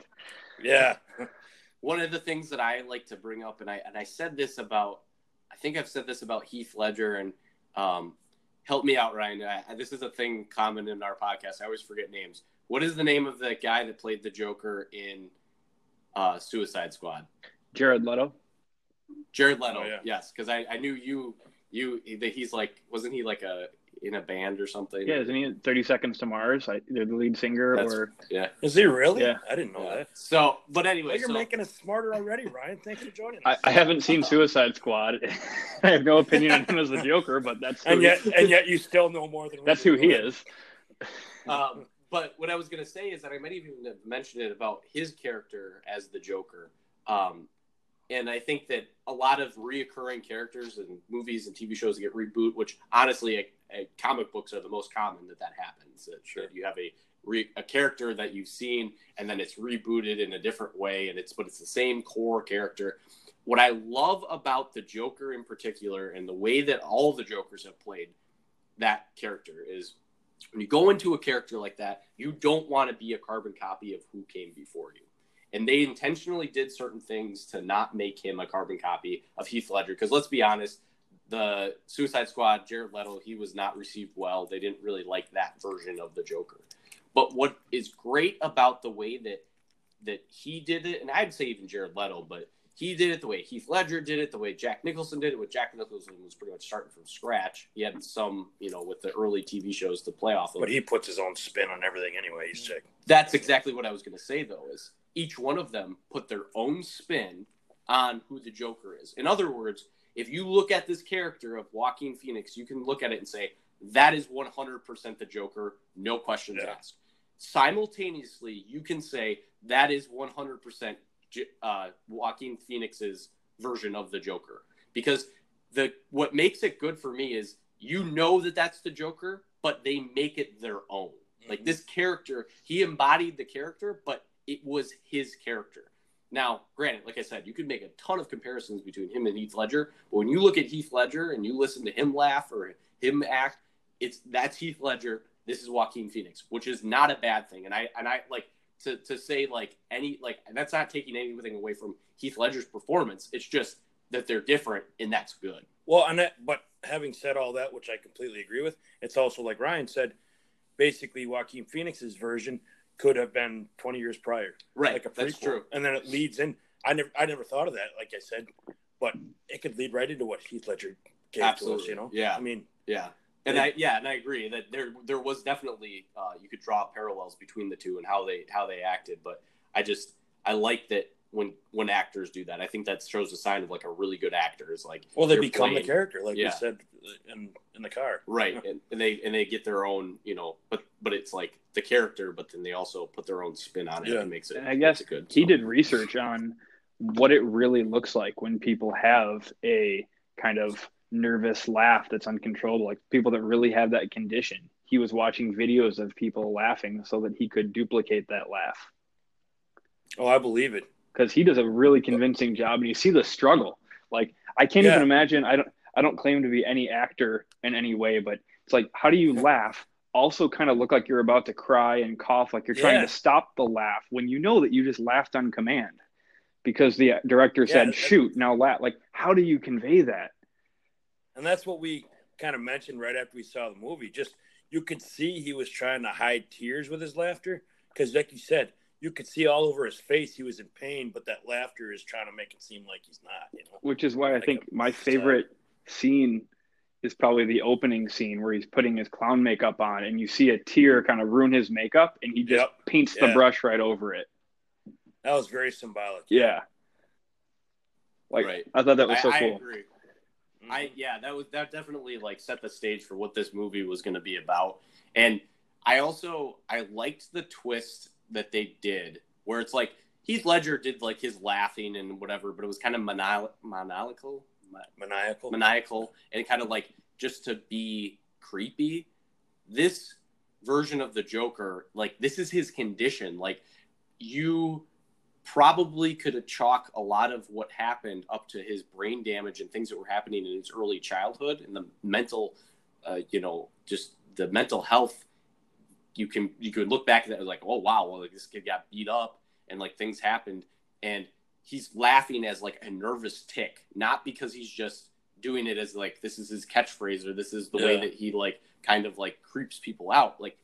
Yeah, one of the things that I like to bring up, and I and I said this about, I think I've said this about Heath Ledger, and um, help me out, Ryan. I, this is a thing common in our podcast. I always forget names. What is the name of the guy that played the Joker in uh, Suicide Squad? Jared Leto. Jared Leto. Oh, yeah. Yes, because I, I knew you you that he's like wasn't he like a in a band or something? Yeah, isn't he in 30 Seconds to Mars? I, they're the lead singer, That's- or yeah. is he really? Yeah. I didn't know Yeah. that. So, but Well, anyway, you're so, making us smarter already, Ryan. Thanks for joining I, us. I haven't seen Suicide Squad. I have no opinion on him as the Joker, but that's who and he- yet, and yet, you still know more than that's who he is. Um, but what I was going to say is that I might even have mentioned it about his character as the Joker. Um, and I think that a lot of reoccurring characters in movies and TV shows get reboot, which honestly, a, a comic books are the most common that that happens. That, that you have a re, a character that you've seen and then it's rebooted in a different way, and it's but it's the same core character. What I love about the Joker in particular, and the way that all the Jokers have played that character is when you go into a character like that, you don't want to be a carbon copy of who came before you. and they intentionally did certain things to not make him a carbon copy of Heath Ledger. Because let's be honest, the Suicide Squad, Jared Leto, he was not received well. They didn't really like that version of the Joker. But what is great about the way that that he did it, and I'd say even Jared Leto, but he did it the way Heath Ledger did it, the way Jack Nicholson did it. With Jack Nicholson was pretty much starting from scratch. He had some, you know, with the early TV shows to play off of. But he puts his own spin on everything anyway. He's sick. That's exactly what I was going to say, though, is each one of them put their own spin on who the Joker is. In other words, if you look at this character of Joaquin Phoenix, you can look at it and say, that is 100% the Joker, no questions Yeah. asked. Simultaneously, you can say, that is 100% J- uh, Joaquin Phoenix's version of the Joker. Because the what makes it good for me is you know that that's the Joker, but they make it their own. Like this character, he embodied the character, but it was his character. Now, granted, like I said, you could make a ton of comparisons between him and Heath Ledger, but when you look at Heath Ledger and you listen to him laugh or him act, it's that's Heath Ledger. This is Joaquin Phoenix, which is not a bad thing. And I and I like to to say like any like that's not taking anything away from Heath Ledger's performance. It's just that they're different, and that's good. Well, and that, but having said all that, which I completely agree with, it's also like Ryan said, basically Joaquin Phoenix's version could have been 20 years prior, Right, like a prequel, that's true. and then it leads in. I never, I never thought of that, like I said, but it could lead right into what Heath Ledger gave to us. Absolutely. You know, Yeah. I mean, Yeah. And. I yeah, and I agree that there there was definitely uh, you could draw parallels between the two and how they how they acted, but I just I like that when when actors do that. I think that shows a sign of like a really good actor is like well, they they're become the character, like Yeah. we said in in the car. right and, and they and they get their own you know but but it's like the character but then they also put their own spin on it Yeah. and makes it And I guess it good he so. did research on what it really looks like when people have a kind of nervous laugh that's uncontrollable, like people that really have that condition. He was watching videos of people laughing so that he could duplicate that laugh Oh, I believe it. Because he does a really convincing job, and you see the struggle. Like I can't Yeah. even imagine. I don't. I don't claim to be any actor in any way, but it's like, how do you laugh? Also, kind of look like you're about to cry and cough, like you're trying Yeah. to stop the laugh when you know that you just laughed on command because the director Yeah, said, "Shoot, now laugh." Like, how do you convey that? And that's what we kind of mentioned right after we saw the movie. Just you could see he was trying to hide tears with his laughter because, like you said, you could see all over his face he was in pain, but that laughter is trying to make it seem like he's not. You know, Which is why I Like think a my facade. favorite scene is probably the opening scene where he's putting his clown makeup on, and you see a tear kind of ruin his makeup, and he just Yep. paints the brush right over it. that was very symbolic. Yeah. Like Right. I thought that was so I cool. agree Mhm. I yeah, that was that definitely like set the stage for what this movie was going to be about. And I also I liked the twist that they did where it's like Heath Ledger did like his laughing and whatever, but it was kind of maniacal, maniacal, maniacal. maniacal, and kind of like just to be creepy. This version of the Joker, like this is his condition. Like you probably could chalk a lot of what happened up to his brain damage and things that were happening in his early childhood and the mental, uh, you know, just the mental health. You can you could look back at that and like, oh wow, well like, this kid got beat up and like things happened, and he's laughing as like a nervous tick, not because he's just doing it as like this is his catchphrase or this is the way that he like kind of like creeps people out. Like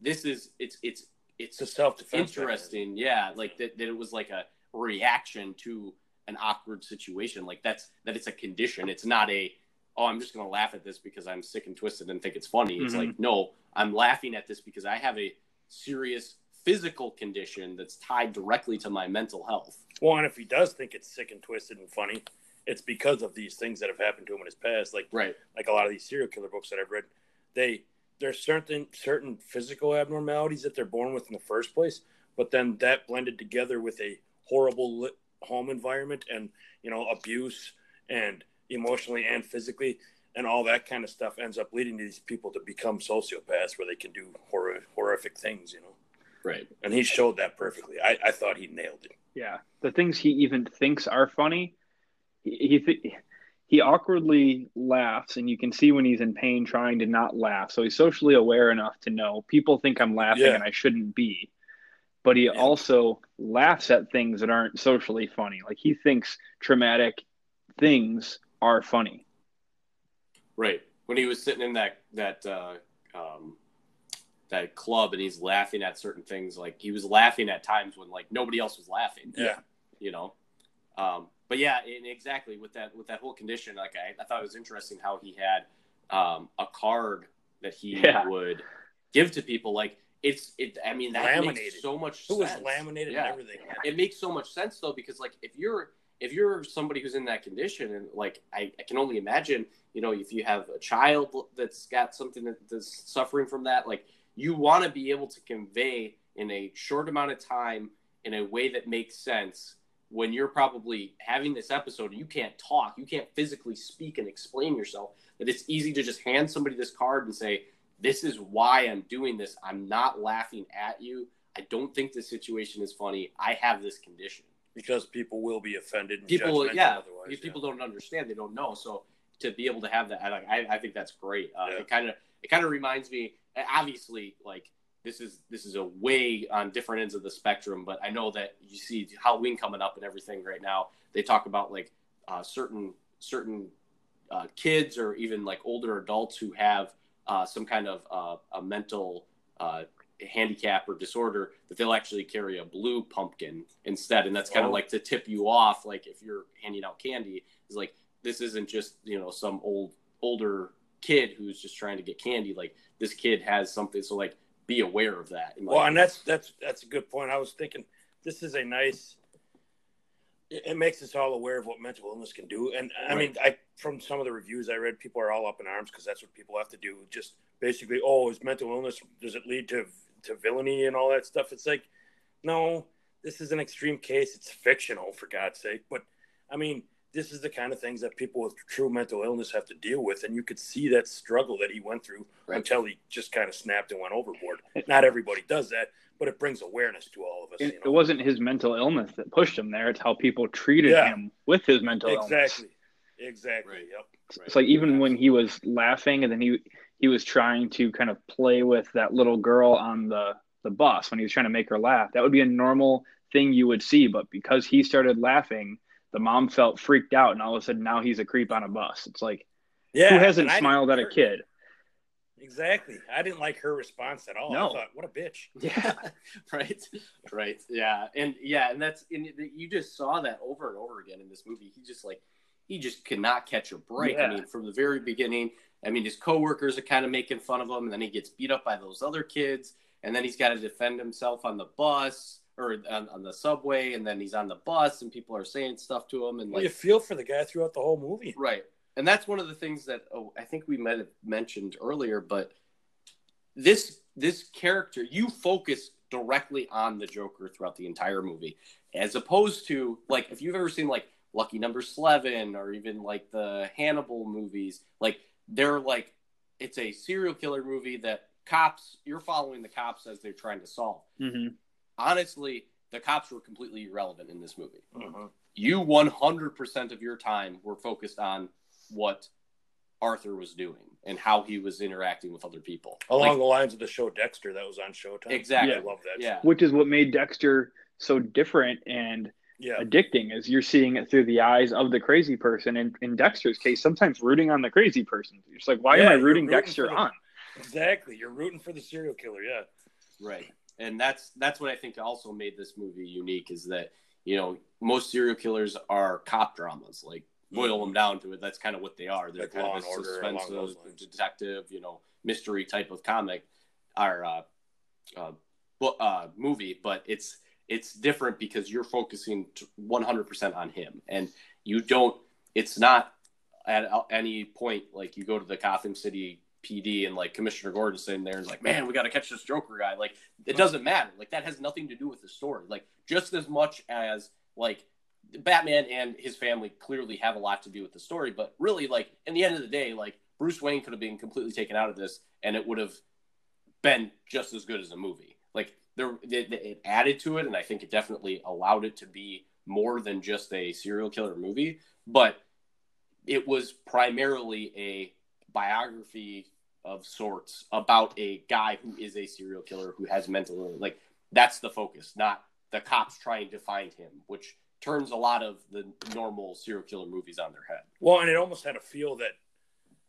this is it's it's it's It's a self defense. interesting yeah like that, that it was like a reaction to an awkward situation like that's that it's a condition it's not a oh i'm just going to laugh at this because i'm sick and twisted and think it's funny it's Mhm. like no i'm laughing at this because i have a serious physical condition that's tied directly to my mental health Well, and if he does think it's sick and twisted and funny, it's because of these things that have happened to him in his past. Like right like a lot of these serial killer books that I've read, they there's certain certain physical abnormalities that they're born with in the first place, but then that blended together with a horrible lit home environment and you know abuse and emotionally and physically and all that kind of stuff ends up leading these people to become sociopaths where they can do horror, horrific things, you know. right And he showed that perfectly. I, I thought he nailed it. Yeah, the things he even thinks are funny, he he, th- he awkwardly laughs, and you can see when he's in pain, trying to not laugh. So he's socially aware enough to know people think I'm laughing Yeah. and I shouldn't be. but he also laughs at things that aren't socially funny. Like he thinks traumatic things are funny. Right. When he was sitting in that that uh, um, that club and he's laughing at certain things, like he was laughing at times when like nobody else was laughing. Yeah. You know. Um, but yeah, and exactly with that with that whole condition, like I, I thought it was interesting how he had um, a card that he Yeah. would give to people. Like it's it. I mean that Laminated. makes so much. It was laminated Yeah. and everything. it makes so much sense though because like if you're if you're somebody who's in that condition and like I, I can only imagine you know if you have a child that's got something that, that's suffering from that like you want to be able to convey in a short amount of time in a way that makes sense when you're probably having this episode and you can't talk you can't physically speak and explain yourself that it's easy to just hand somebody this card and say this is why i'm doing this i'm not laughing at you I don't think this situation is funny. I have this condition. Because people will be offended. And People, yeah, yeah. people don't understand. They don't know. So to be able to have that, I, like, I, I think that's great. Uh, Yeah. It kind of, it kind of reminds me. Obviously, like this is this is a way on different ends of the spectrum. But I know that you see Halloween coming up and everything right now. They talk about like uh, certain certain uh, kids or even like older adults who have uh, some kind of uh, a mental uh, handicap or disorder that they'll actually carry a blue pumpkin instead and that's kind of Oh. like to tip you off like if you're handing out candy is like this isn't just you know some old older kid who's just trying to get candy like this kid has something so like be aware of that and, like, Well, and that's that's that's a good point. I was thinking this is a nice. It it makes us all aware of what mental illness can do, and I mean, I from some of the reviews I read, people are all up in arms because that's what people have to do. Just basically, oh, is mental illness does it lead to to villainy and all that stuff? It's like, no, this is an extreme case. It's fictional, for God's sake. But I mean, this is the kind of things that people with true mental illness have to deal with, and you could see that struggle that he went through Right. until he just kind of snapped and went overboard. Not everybody does that, but it brings awareness to all of us. It, you it wasn't his mental illness that pushed him there. It's how people treated Yeah. him with his mental illness. exactly, exactly. Right. Yep. It's like even when he was laughing and then he he was trying to kind of play with that little girl on the the bus when he was trying to make her laugh. That would be a normal thing you would see, but because he started laughing, the mom felt freaked out and all of a sudden now he's a creep on a bus. It's like Yeah. who hasn't smiled at a kid? Exactly. I didn't like her response at all. No. I thought, what a bitch. yeah right right yeah and yeah and that's and you just saw that over and over again in this movie he just like he just could not catch a break i mean from the very beginning i mean his coworkers are kind of making fun of him and then he gets beat up by those other kids and then he's got to defend himself on the bus or on, on the subway and then he's on the bus and people are saying stuff to him and like you feel for the guy throughout the whole movie. Right. And that's one of the things that oh, I think we might have mentioned earlier, but this this character, you focus directly on the Joker throughout the entire movie, as opposed to like if you've ever seen like Lucky Number Slevin or even like the Hannibal movies, like they're like it's a serial killer movie that cops you're following the cops as they're trying to solve. hmm Honestly, the cops were completely irrelevant in this movie Mhm. you 100% of your time were focused on what Arthur was doing and how he was interacting with other people. Along Like, the lines of the show Dexter that was on Showtime. Exactly. I love that. yeah. Which is what made Dexter so different and Yeah. addicting is you're seeing it through the eyes of the crazy person and in dexter's case sometimes rooting on the crazy person you're just like why am i rooting rooting dexter the- on Exactly. You're rooting for the serial killer. Yeah. Right. And that's that's what I think also made this movie unique is that, you know, most serial killers are cop dramas. Like boil them down to it, that's kind of what they are. They're Like kind of a Order, along suspense detective, you know, mystery type of comic or uh, uh, bu- uh, movie, but it's it's different because you're focusing 100% on him and you don't it's not at uh, any point like you go to the Gotham City PD and like Commissioner Gordon sitting there and is like, man, we got to catch this Joker guy. Like, it doesn't matter. Like, that has nothing to do with the story. Like, just as much as like Batman and his family clearly have a lot to do with the story, but really, like, in the end of the day, like Bruce Wayne could have been completely taken out of this, and it would have been just as good as a movie. Like, there, it, it added to it, and I think it definitely allowed it to be more than just a serial killer movie. But it was primarily a biography of sorts about a guy who is a serial killer who has mental illness. Like that's the focus, not the cops trying to find him, which turns a lot of the normal serial killer movies on their head. Well, and it almost had a feel that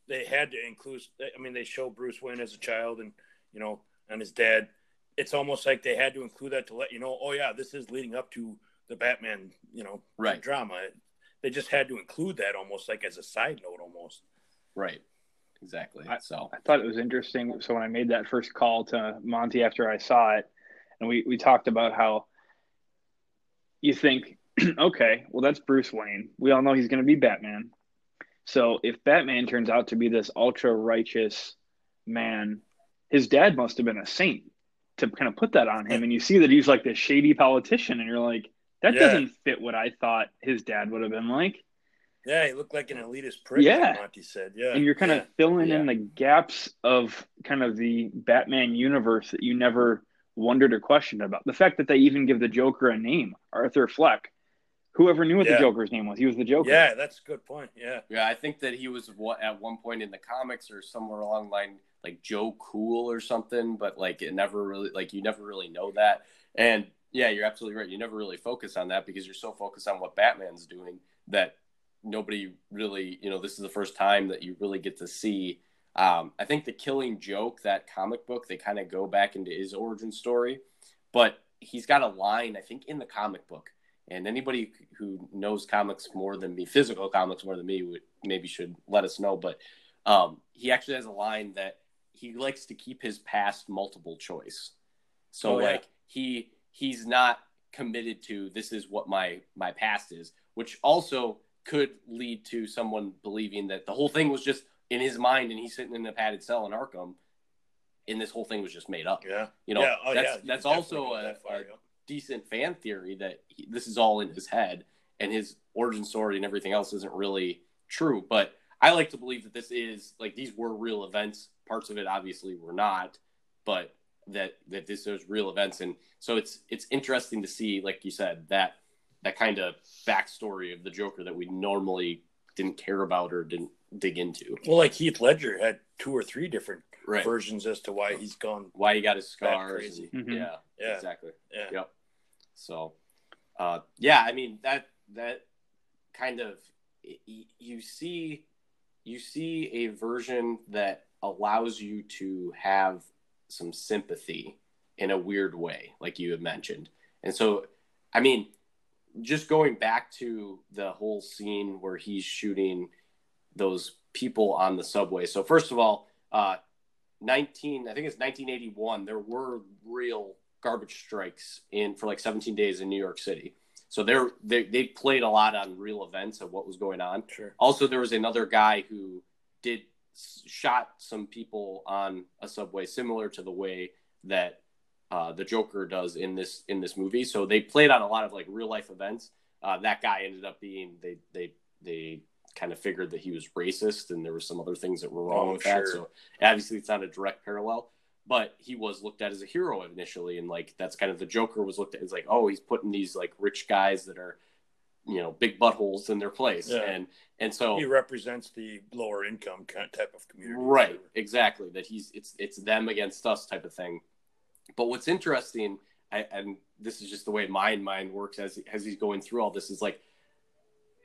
they had to include. I mean, they show Bruce Wayne as a child, and you know, and his dad. It's almost like they had to include that to let you know, oh yeah, this is leading up to the Batman, you know, Right. drama. They just had to include that almost like as a side note, almost. Right. Exactly. so I thought it was interesting. So when I made that first call to Monty after I saw it, and we, we talked about how you think, okay, well, that's Bruce Wayne. We all know he's going to be Batman. So if Batman turns out to be this ultra righteous man, his dad must have been a saint to kind of put that on him. And you see that he's like this shady politician, and you're like, that Yeah. doesn't fit what I thought his dad would have been like. Yeah, he looked like an elitist prick. Yeah. like Monty said. Yeah, and you're kind yeah. of filling Yeah. in the gaps of kind of the Batman universe that you never wondered or questioned about. The fact that they even give the Joker a name, Arthur Fleck. Whoever knew what Yeah. the Joker's name was, he was the Joker. Yeah, that's a good point. Yeah, yeah, I think that he was what at one point in the comics or somewhere along the line like Joe Cool or something, but like it never really like you never really know that. And yeah, you're absolutely right. You never really focus on that because you're so focused on what Batman's doing that nobody really, you know, this is the first time that you really get to see. Um, I think the Killing Joke, that comic book, they kind of go back into his origin story, but he's got a line I think in the comic book. And anybody who knows comics more than me, physical comics more than me, would maybe should let us know. But um, he actually has a line that he likes to keep his past multiple choice. So Oh, yeah. like he he's not committed to this is what my my past is, which also could lead to someone believing that the whole thing was just in his mind and he's sitting in a padded cell in Arkham, and this whole thing was just made up. yeah, You know, yeah. Oh, that's yeah. that's also a, that far, a decent fan theory that he, this is all in his head and his origin story and everything else isn't really true. But I like to believe that this is like these were real events. Parts of it obviously were not, but that that this is real events, and so it's it's interesting to see, like you said, that that kind of backstory of the Joker that we normally didn't care about or didn't dig into. Well, like Heath Ledger had two or three different Right. versions as to why he's gone. Why he got his Bat scars. crazy. and- Mhm. Yeah. Yeah. Exactly. Yeah, Yep. So, uh, yeah, I mean that that kind of y- you see you see a version that allows you to have some sympathy in a weird way, like you had mentioned, and so I mean, just going back to the whole scene where he's shooting those people on the subway. So first of all, uh, 19 i think it's 1981 there were real garbage strikes in for like 17 days in new york city so they're they, they played a lot on real events of what was going on sure. also there was another guy who did shot some people on a subway similar to the way that uh, the joker does in this in this movie. So they played on a lot of like real life events. Uh, that guy ended up being they they they kind of figured that he was racist and there were some other things that were wrong Oh, with that. so obviously it's not a direct parallel but he was looked at as a hero initially. And like that's kind of the joker was looked at as like oh he's putting these like rich guys that are you know big buttholes in their place Yeah. and and so He represents the lower income kind type of community. right exactly that he's it's it's them against us type of thing but what's interesting I, and this is just the way my mind works as as he's going through all this is like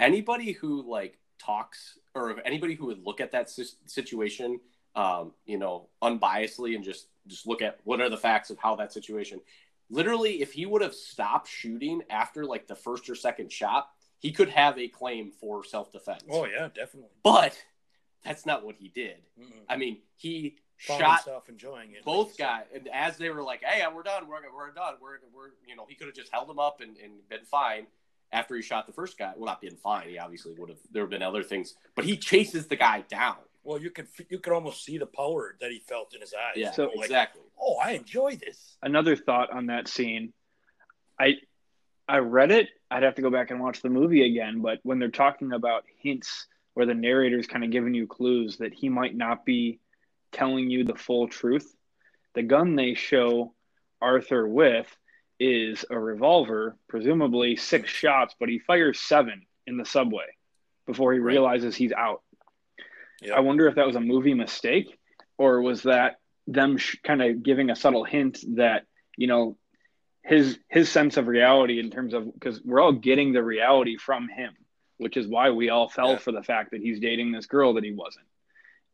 anybody who like talks or anybody who would look at that situation um you know unbiasedly and just just look at what are the facts of how that situation literally if he would have stopped shooting after like the first or second shot he could have a claim for self-defense Oh yeah, definitely. but that's not what he did Mm-mm. I mean, he Found shot himself enjoying it. both guys, and as they were like, "Hey, we're done. We're we're done. We're we're you know," he could have just held him up and, and been fine after he shot the first guy. Well, not being fine. He obviously would have. There have been other things, but he chases the guy down. Said. Well, you could you could almost see the power that he felt in his eyes. Yeah, So- like, exactly. oh, I enjoy this. another thought on that scene i i read it i'd have to go back and watch the movie again but when they're talking about hints where the narrator's kind of giving you clues that he might not be telling you the full truth the gun they show arthur with is a revolver presumably six shots but he fires seven in the subway before he Right. realizes he's out Yeah. I wonder if that was a movie mistake or was that them sh- kind of giving a subtle hint that, you know, his his sense of reality in terms of because we're all getting the reality from him, which is why we all fell Yeah. for the fact that he's dating this girl that he wasn't.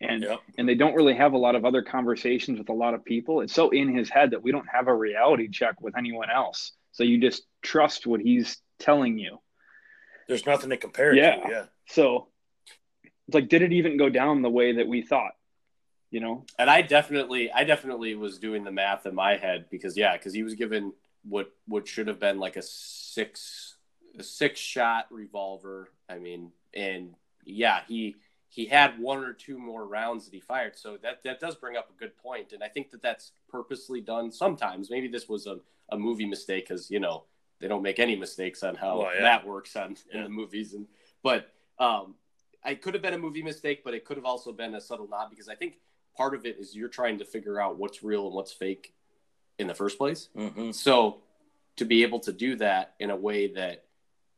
And Yep. and they don't really have a lot of other conversations with a lot of people. It's so in his head that we don't have a reality check with anyone else. So you just trust what he's telling you. There's nothing to compare Yeah. to. Yeah. So it's like, did it even go down the way that we thought? You know? And I definitely, I definitely was doing the math in my head because yeah, because he was given what what should have been like a six a six shot revolver. I mean, and yeah, he he had one or two more rounds that he fired. So that that does bring up a good point, and I think that that's purposely done sometimes. Maybe this was a, a movie mistake because you know they don't make any mistakes on how Well, yeah. that works on in the movies, and but um, it could have been a movie mistake, but it could have also been a subtle nod because I think part of it is you're trying to figure out what's real and what's fake in the first place. Mm-hmm. So to be able to do that in a way that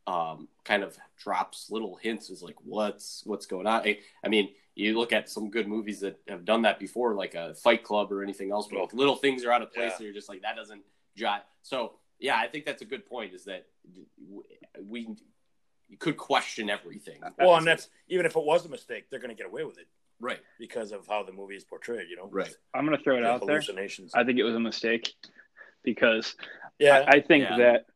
um, kind of drops little hints is like what's what's going on. I, I mean, you look at some good movies that have done that before, like a Fight Club or anything else, but like little things are out of place, Yeah. and you're just like that doesn't jive. So yeah, I think that's a good point. Is that we you could question everything. Well, and that's even if it was a mistake, they're going to get away with it right, because of how the movie is portrayed. You know, right. I'm gonna throw it The out there. hallucinations. I think it was a mistake because yeah. I, I think Yeah. that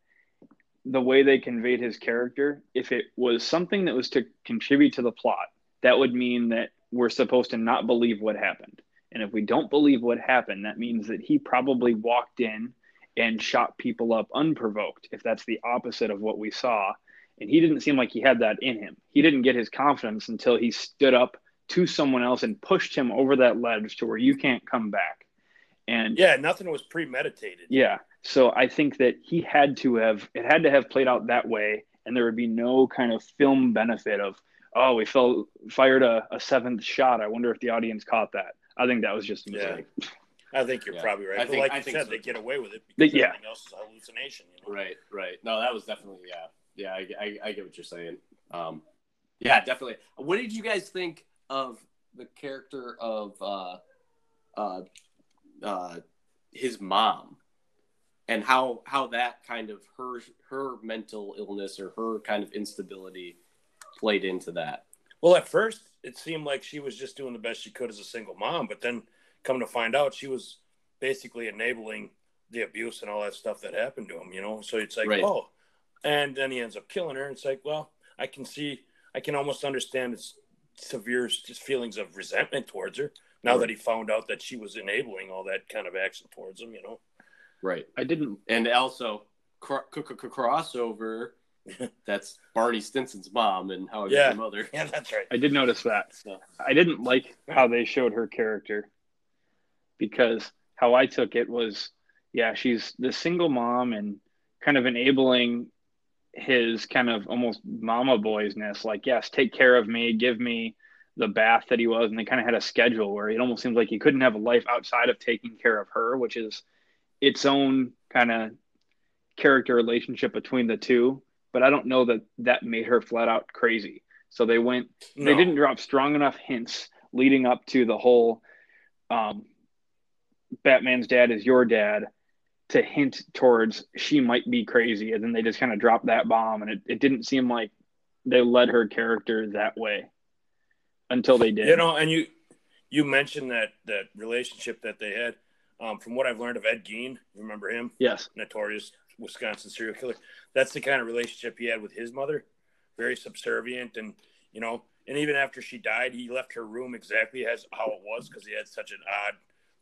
the way they conveyed his character, if it was something that was to contribute to the plot, that would mean that we're supposed to not believe what happened. And if we don't believe what happened, that means that he probably walked in and shot people up unprovoked, if that's the opposite of what we saw. And he didn't seem like he had that in him. He didn't get his confidence until he stood up to someone else and pushed him over that ledge to where you can't come back. And yeah, nothing was premeditated. yeah. So I think that he had to have it had to have played out that way, and there would be no kind of film benefit of oh we fell, fired a, a seventh shot. I wonder if the audience caught that. I think that was just a Yeah. I think you're Yeah. probably right. I but think- like I you think said, so, they get away with it They- because yeah. everything else is a hallucination. You know? Right, right. No, that was definitely yeah, yeah. I, I, I get what you're saying. Um, yeah, definitely. What did you guys think of the character of uh, uh, uh, his mom, and how how that kind of her her mental illness or her kind of instability played into that? Well, at first, it seemed like she was just doing the best she could as a single mom, but then come to find out, she was basically enabling the abuse and all that stuff that happened to him. You know, so it's like, Right. oh, and then he ends up killing her. And it's like, well, I can see, I can almost understand his severe just feelings of resentment towards her now Right. that he found out that she was enabling all that kind of action towards him. You know, Right, I didn't. and also cro- c- c- crossover. That's Barney Stinson's mom and How I Met Yeah. Your Mother. yeah, that's right. I did notice that. So, I didn't like how they showed her character because how I took it was, yeah, she's the single mom and kind of enabling his kind of almost mama boysness. Like, yes, take care of me, give me the bath that he was. And they kind of had a schedule where it almost seemed like he couldn't have a life outside of taking care of her, which is its own kind of character relationship between the two. But I don't know that that made her flat out crazy. So they went they didn't drop strong enough hints leading up to the whole um, Batman's dad is your dad to hint towards she might be crazy. And then they just kind of dropped that bomb. And it, it didn't seem like they led her character that way until they did. You know, and you you mentioned that that relationship that they had. Um, from what I've learned of Ed Gein, remember him, yes. notorious Wisconsin serial killer. That's the kind of relationship he had with his mother. Very subservient, and you know, and even after she died, he left her room exactly as how it was because he had such an odd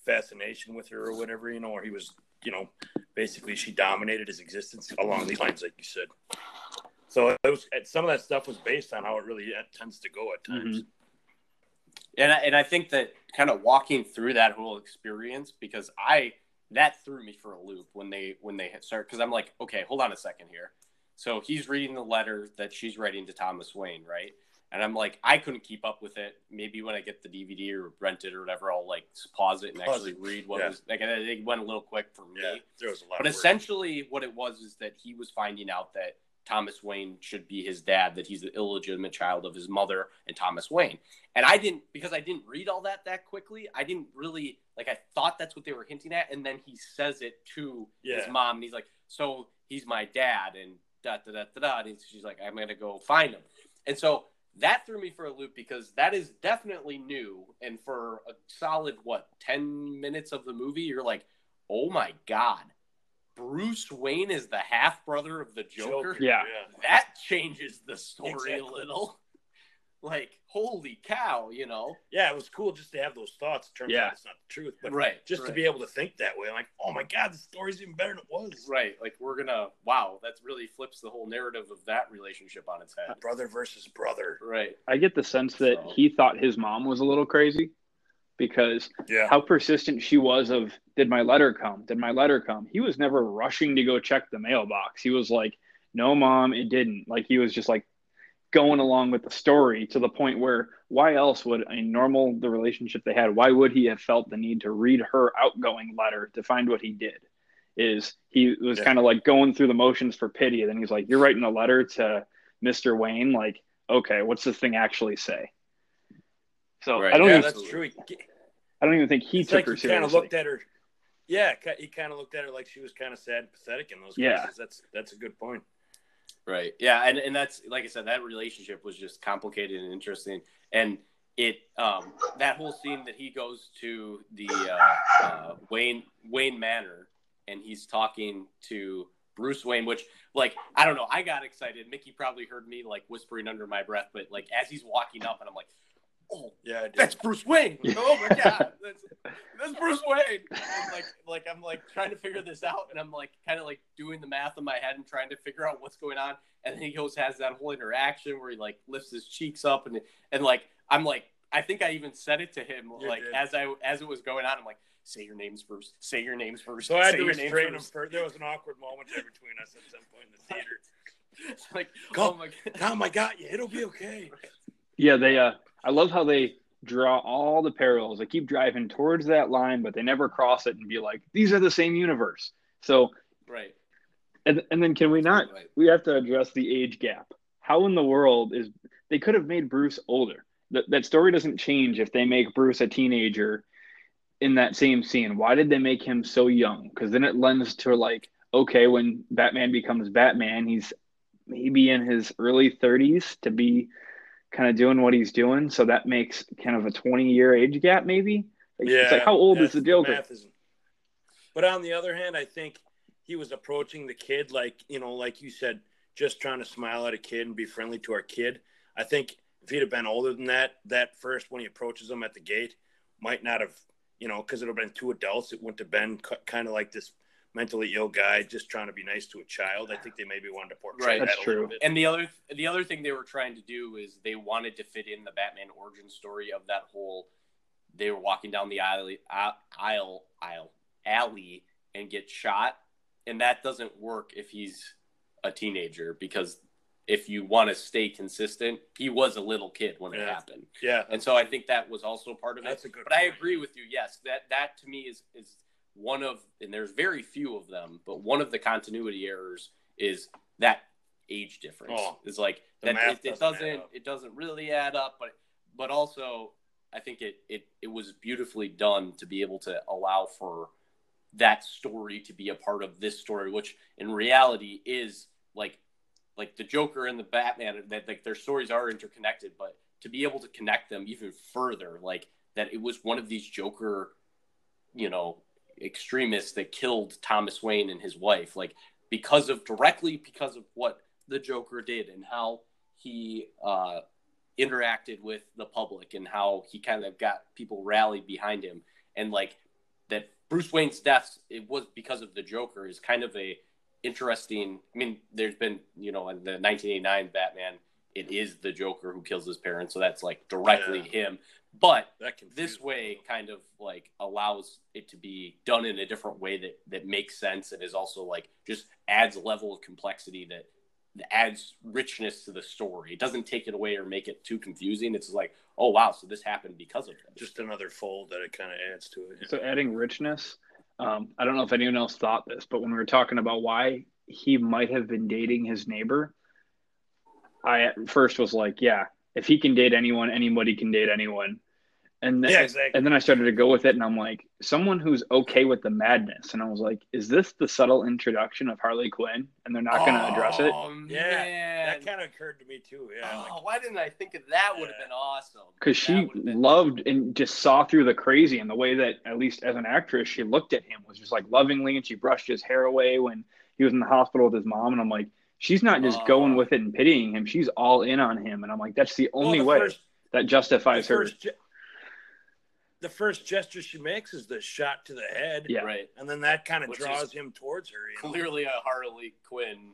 fascination with her or whatever. You know, or he was, you know, basically she dominated his existence along these lines, like you said. So it was some of that stuff was based on how it really uh, tends to go at times. Mm-hmm. and I, and I think that kind of walking through that whole experience because I that threw me for a loop when they when they start because I'm like okay hold on a second here so he's reading the letter that she's writing to Thomas Wayne right and I'm like I couldn't keep up with it maybe when I get the DVD or rent it or whatever I'll like pause it and Pause actually it. read what Yeah. was like it went a little quick for me Yeah, there was a lot. but essentially what it was is that he was finding out that Thomas Wayne should be his dad, that he's the illegitimate child of his mother and Thomas Wayne. And I didn't because I didn't read all that that quickly. I didn't really like. I thought that's what they were hinting at, and then he says it to Yeah. his mom, and he's like, "So he's my dad," and da da da da da. And she's like, "I'm gonna go find him," and so that threw me for a loop because that is definitely new. And for a solid what ten minutes of the movie, you're like, "Oh my god." Bruce Wayne is the half brother of the Joker Yeah. that changes the story Exactly. a little. Like, holy cow, you know? Yeah, it was cool just to have those thoughts. It turns Yeah. out it's not the truth, but Right. just to be able to think that way, I'm like, oh my god, the story's even better than it was. right. Like, we're gonna, wow, that really flips the whole narrative of that relationship on its head. Brother versus brother. Right. I get the sense that So- he thought his mom was a little crazy because Yeah. how persistent she was of did my letter come? Did my letter come? He was never rushing to go check the mailbox. He was like, "No, mom, it didn't." Like he was just like going along with the story to the point where why else would a normal the relationship they had? Why would he have felt the need to read her outgoing letter to find what he did? Is he was Yeah. kind of like going through the motions for pity, and then he's like, "You're writing a letter to Mr. Wayne, like." Okay, what's this thing actually say? So Right. I don't yeah, even that's true. I don't even think he it's took like her he kind of looked at her. Yeah, he kind of looked at her like she was kind of sad, and pathetic in those Yeah. cases. That's that's a good point. Right. Yeah. And, and that's, like I said, that relationship was just complicated and interesting. And it, um, that whole scene that he goes to the uh, uh, Wayne, Wayne Manor and he's talking to Bruce Wayne, which, like, I don't know, I got excited. Mickey probably heard me, like, whispering under my breath, but, like, as he's walking up, and I'm like, oh, Yeah, that's Bruce Wayne. Oh my god, that's, that's Bruce Wayne. And like, like I'm like trying to figure this out, and I'm like kind of like doing the math in my head and trying to figure out what's going on. And then he goes has that whole interaction where he like lifts his cheeks up, and and like I'm like I think I even said it to him You like did. as I as it was going on. I'm like, say your names first. Say your names first. so I had say to names restrain him. first. There was an awkward moment there between us at some point in the theater. It's like, Go. oh my god. Tom, I got you. It'll be okay. Yeah, they. Uh, I love how they draw all the parallels. They keep driving towards that line, but they never cross it and be like, "These are the same universe." So, Right. and and then can we not? Right. We have to address the age gap. How in the world is they could have made Bruce older? That that story doesn't change if they make Bruce a teenager in that same scene. Why did they make him so young? Because then it lends to like, okay, when Batman becomes Batman, he's maybe in his early 30s to be kind of doing what he's doing. So that makes kind of a 20 year age gap, maybe. Like, Yeah, it's like how old is the Joker? isn't- But on the other hand, I think he was approaching the kid like you know, like you said, just trying to smile at a kid and be friendly to our kid. I think if he'd have been older than that, that first when he approaches him at the gate, might not have, you know, because it would have been two adults. It wouldn't have been kind of like this mentally ill guy just trying to be nice to a child. I think they maybe wanted to portray Right. that That's a little true. bit. And the other the other thing they were trying to do is they wanted to fit in the Batman origin story of that whole. They were walking down the aisle, aisle, aisle, alley, and get shot, and that doesn't work if he's a teenager because if you want to stay consistent, he was a little kid when it Yeah. happened, yeah, and so I think that was also part of it. that's a good. But I agree with you. Yes, that that to me is is one of, and there's very few of them, but one of the continuity errors is that age difference. Oh, it's like that it, it doesn't doesn't it doesn't really add up, but but also I think it it it was beautifully done to be able to allow for that story to be a part of this story, which in reality is like like the Joker and the Batman that like their stories are interconnected, but to be able to connect them even further, like that it was one of these Joker, you know, extremists that killed Thomas Wayne and his wife, like because of directly because of what the Joker did and how he uh, interacted with the public and how he kind of got people rallied behind him. And like that Bruce Wayne's death it was because of the Joker is kind of a interesting I mean there's been you know in the 1989 Batman it is the Joker who kills his parents. So that's like directly Yeah. him but That this confused me way kind of like allows it to be done in a different way that that makes sense and is also like just adds a level of complexity that, that adds richness to the story it doesn't take it away or make it too confusing it's like oh wow so this happened because of this just another fold that it kind of adds to it. So adding richness. Um, I don't know if anyone else thought this, but when we were talking about why he might have been dating his neighbor, I at first was like, yeah, if he can date anyone, anybody can date anyone. And then, Yeah, exactly. and then I started to go with it, and I'm like, someone who's okay with the madness. And I was like, is this the subtle introduction of Harley Quinn? And they're not going to address it. Oh, Yeah, man. That kind of occurred to me too. Yeah. Oh, like- why didn't I think of that? Would have Yeah. been awesome. Because That she would've loved and just saw through the crazy, and the way that, at least as an actress, she looked at him was just like lovingly, and she brushed his hair away when he was in the hospital with his mom. And I'm like, she's not just Oh. going with it and pitying him; she's all in on him. And I'm like, that's the Well, only the way first- that justifies her. first, ge- the first gesture she makes is the shot to the head. Yeah. right. And then that kind of Which draws him towards her. You know? Clearly a Harley Quinn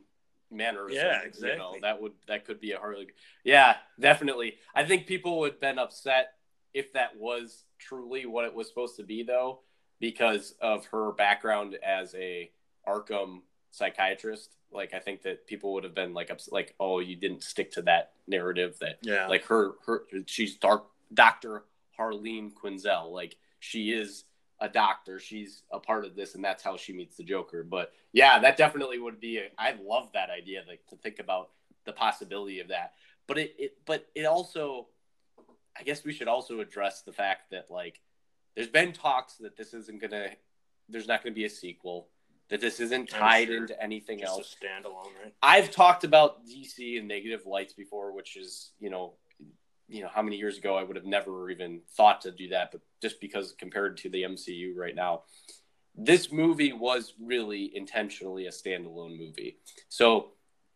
mannerism. Yeah, You know, exactly. that would that could be a Harley. Yeah, definitely. I think people would have been upset if that was truly what it was supposed to be, though, because of her background as a Arkham psychiatrist. Like, I think that people would have been like, upset, like, oh, you didn't stick to that narrative that Yeah. like her her she's dark Dr. Harleen Quinzel. Like she is a doctor. She's a part of this and that's how she meets the Joker. But yeah, that definitely would be a, I love that idea like to think about the possibility of that. But it, it but it also I guess we should also address the fact that like there's been talks that this isn't going to there's not going to be a sequel that this isn't tied sure. into anything Just else. a standalone, right? I've talked about DC and negative lights before, which is you know, you know how many years ago I would have never even thought to do that, but just because compared to the MCU right now, this movie was really intentionally a standalone movie. So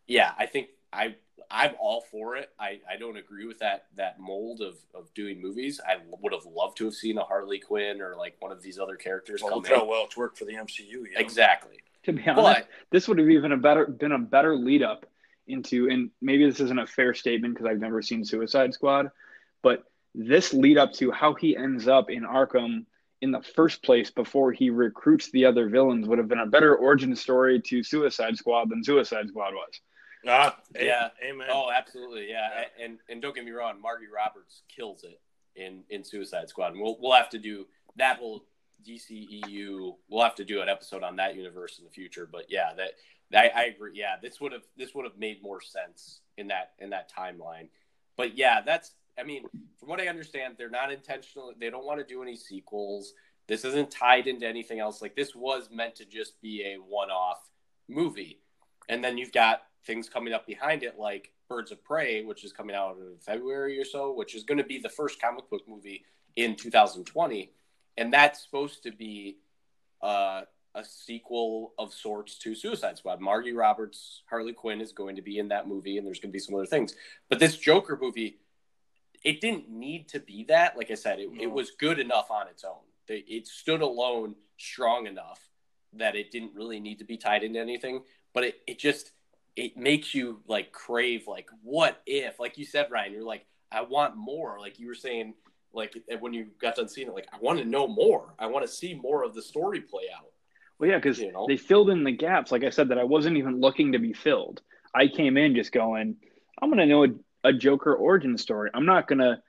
yeah, I think I I'm all for it. I, I don't agree with that that mold of, of doing movies. I would have loved to have seen a Harley Quinn or like one of these other characters Well, come how well it's worked for the MCU. You know? Exactly. To be honest, But this would have even a better been a better lead up into and maybe this isn't a fair statement because I've never seen Suicide Squad, but this lead up to how he ends up in Arkham in the first place before he recruits the other villains would have been a better origin story to Suicide Squad than Suicide Squad was. Ah, Yeah. Amen. Oh, absolutely, yeah. And and don't get me wrong, Margot Robbie kills it in in Suicide Squad. And we'll we'll have to do that whole DCEU. We'll have to do an episode on that universe in the future. But yeah, that, that I agree. Yeah, this would have this would have made more sense in that in that timeline. But yeah, that's I mean, from what I understand, they're not intentional. They don't want to do any sequels. This isn't tied into anything else. Like this was meant to just be a one-off movie, and then you've got things coming up behind it, like Birds of Prey, which is coming out in February or so, which is going to be the first comic book movie in 2020, and that's supposed to be uh, a sequel of sorts to Suicide Squad. Margot Robbie, Harley Quinn is going to be in that movie, and there's going to be some other things. But this Joker movie, it didn't need to be that. Like I said, it, it was good enough on its own. It stood alone, strong enough that it didn't really need to be tied into anything. But it, it just it makes you like crave like what if like you said Ryan, you're like I want more. Like you were saying like when you got done seeing it, like I want to know more. I want to see more of the story play out. Well, yeah, because You know? they filled in the gaps, like I said, that I wasn't even looking to be filled. I came in just going, I'm going to know a, a Joker origin story. I'm not going to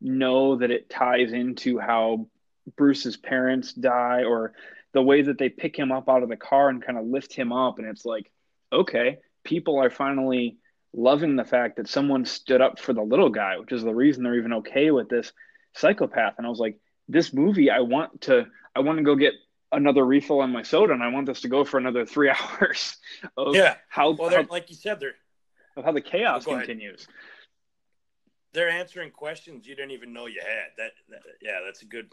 know that it ties into how Bruce's parents die or the way that they pick him up out of the car and kind of lift him up. And it's like, okay, people are finally loving the fact that someone stood up for the little guy, which is the reason they're even okay with this psychopath. And I was like, this movie, I want to, I want to go get another refill on my soda, and I want this to go for another three hours of Yeah. how, Well, how, like you said, they're of how the chaos Go ahead. continues. they're answering questions you didn't even know you had. That, that yeah, that's a good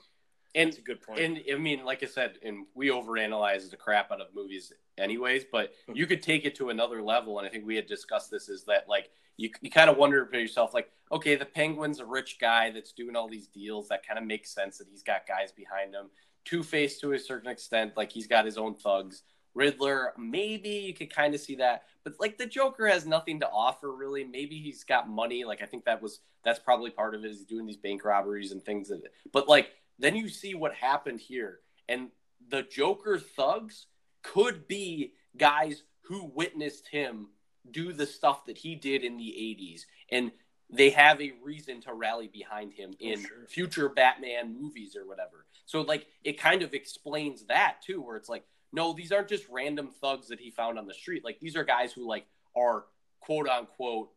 And that's a good point. And I mean, like I said, and we overanalyze the crap out of movies anyways, but hmm. you could take it to another level. And I think we had discussed this is that like you, you kind of wonder to yourself, like, okay, the penguin's a rich guy that's doing all these deals. That kind of makes sense that he's got guys behind him. Two Face to a certain extent, like he's got his own thugs. Riddler, maybe you could kind of see that, but like the Joker has nothing to offer really. Maybe he's got money. Like I think that was that's probably part of it. Is doing these bank robberies and things. That, but like then you see what happened here, and the Joker thugs could be guys who witnessed him do the stuff that he did in the 80s and they have a reason to rally behind him oh, in sure. future Batman movies or whatever. So like it kind of explains that too where it's like no, these aren't just random thugs that he found on the street. Like these are guys who like are quote unquote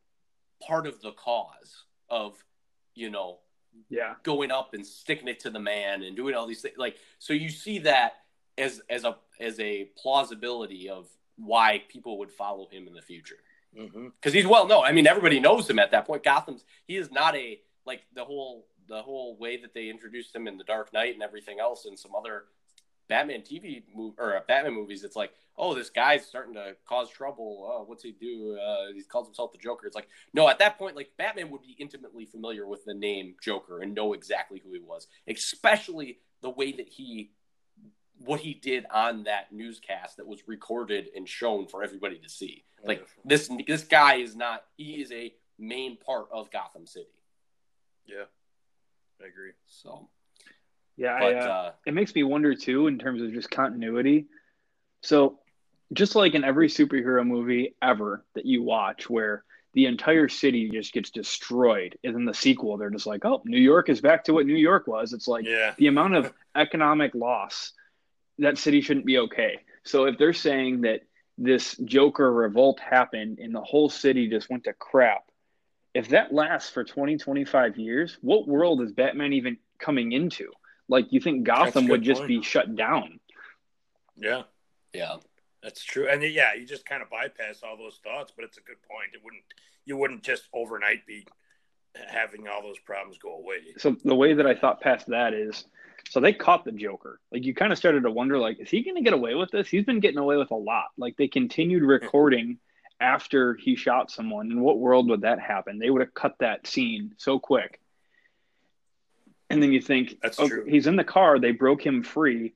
part of the cause of, you know, Yeah. going up and sticking it to the man and doing all these things. Like so you see that as as a as a plausibility of why people would follow him in the future hmm because he's well known. I mean, everybody knows him at that point. Gotham's he is not a like the whole the whole way that they introduced him in the Dark Knight and everything else and some other Batman TV move or uh, Batman movies. It's like, oh, this guy's starting to cause trouble. Oh, what's he do? Uh, he calls himself the Joker. It's like, no, at that point, like Batman would be intimately familiar with the name Joker and know exactly who he was, especially the way that he what he did on that newscast that was recorded and shown for everybody to see. Like this this guy is not he is a main part of Gotham City. Yeah, I agree. So Yeah. but I, uh, uh, it makes me wonder too in terms of just continuity. So, just like in every superhero movie ever that you watch, where the entire city just gets destroyed, and in the sequel, they're just like, "Oh, New York is back to what New York was." It's like Yeah, the amount of economic loss that city shouldn't be okay. So if they're saying that this Joker revolt happened and the whole city just went to crap, if that lasts for 20, 25 years, what world is Batman even coming into? Like, you think Gotham would just point. be shut down? yeah, yeah. that's true. And yeah, you just kind of bypass all those thoughts, but it's a good point. It wouldn't you wouldn't just overnight be having all those problems go away. So the way that I thought past that is, so they caught the Joker. Like you kind of started to wonder, like, is he going to get away with this? He's been getting away with a lot. Like they continued recording after he shot someone. In what world would that happen? They would have cut that scene so quick. And then you think, That's okay, true. he's in the car. They broke him free.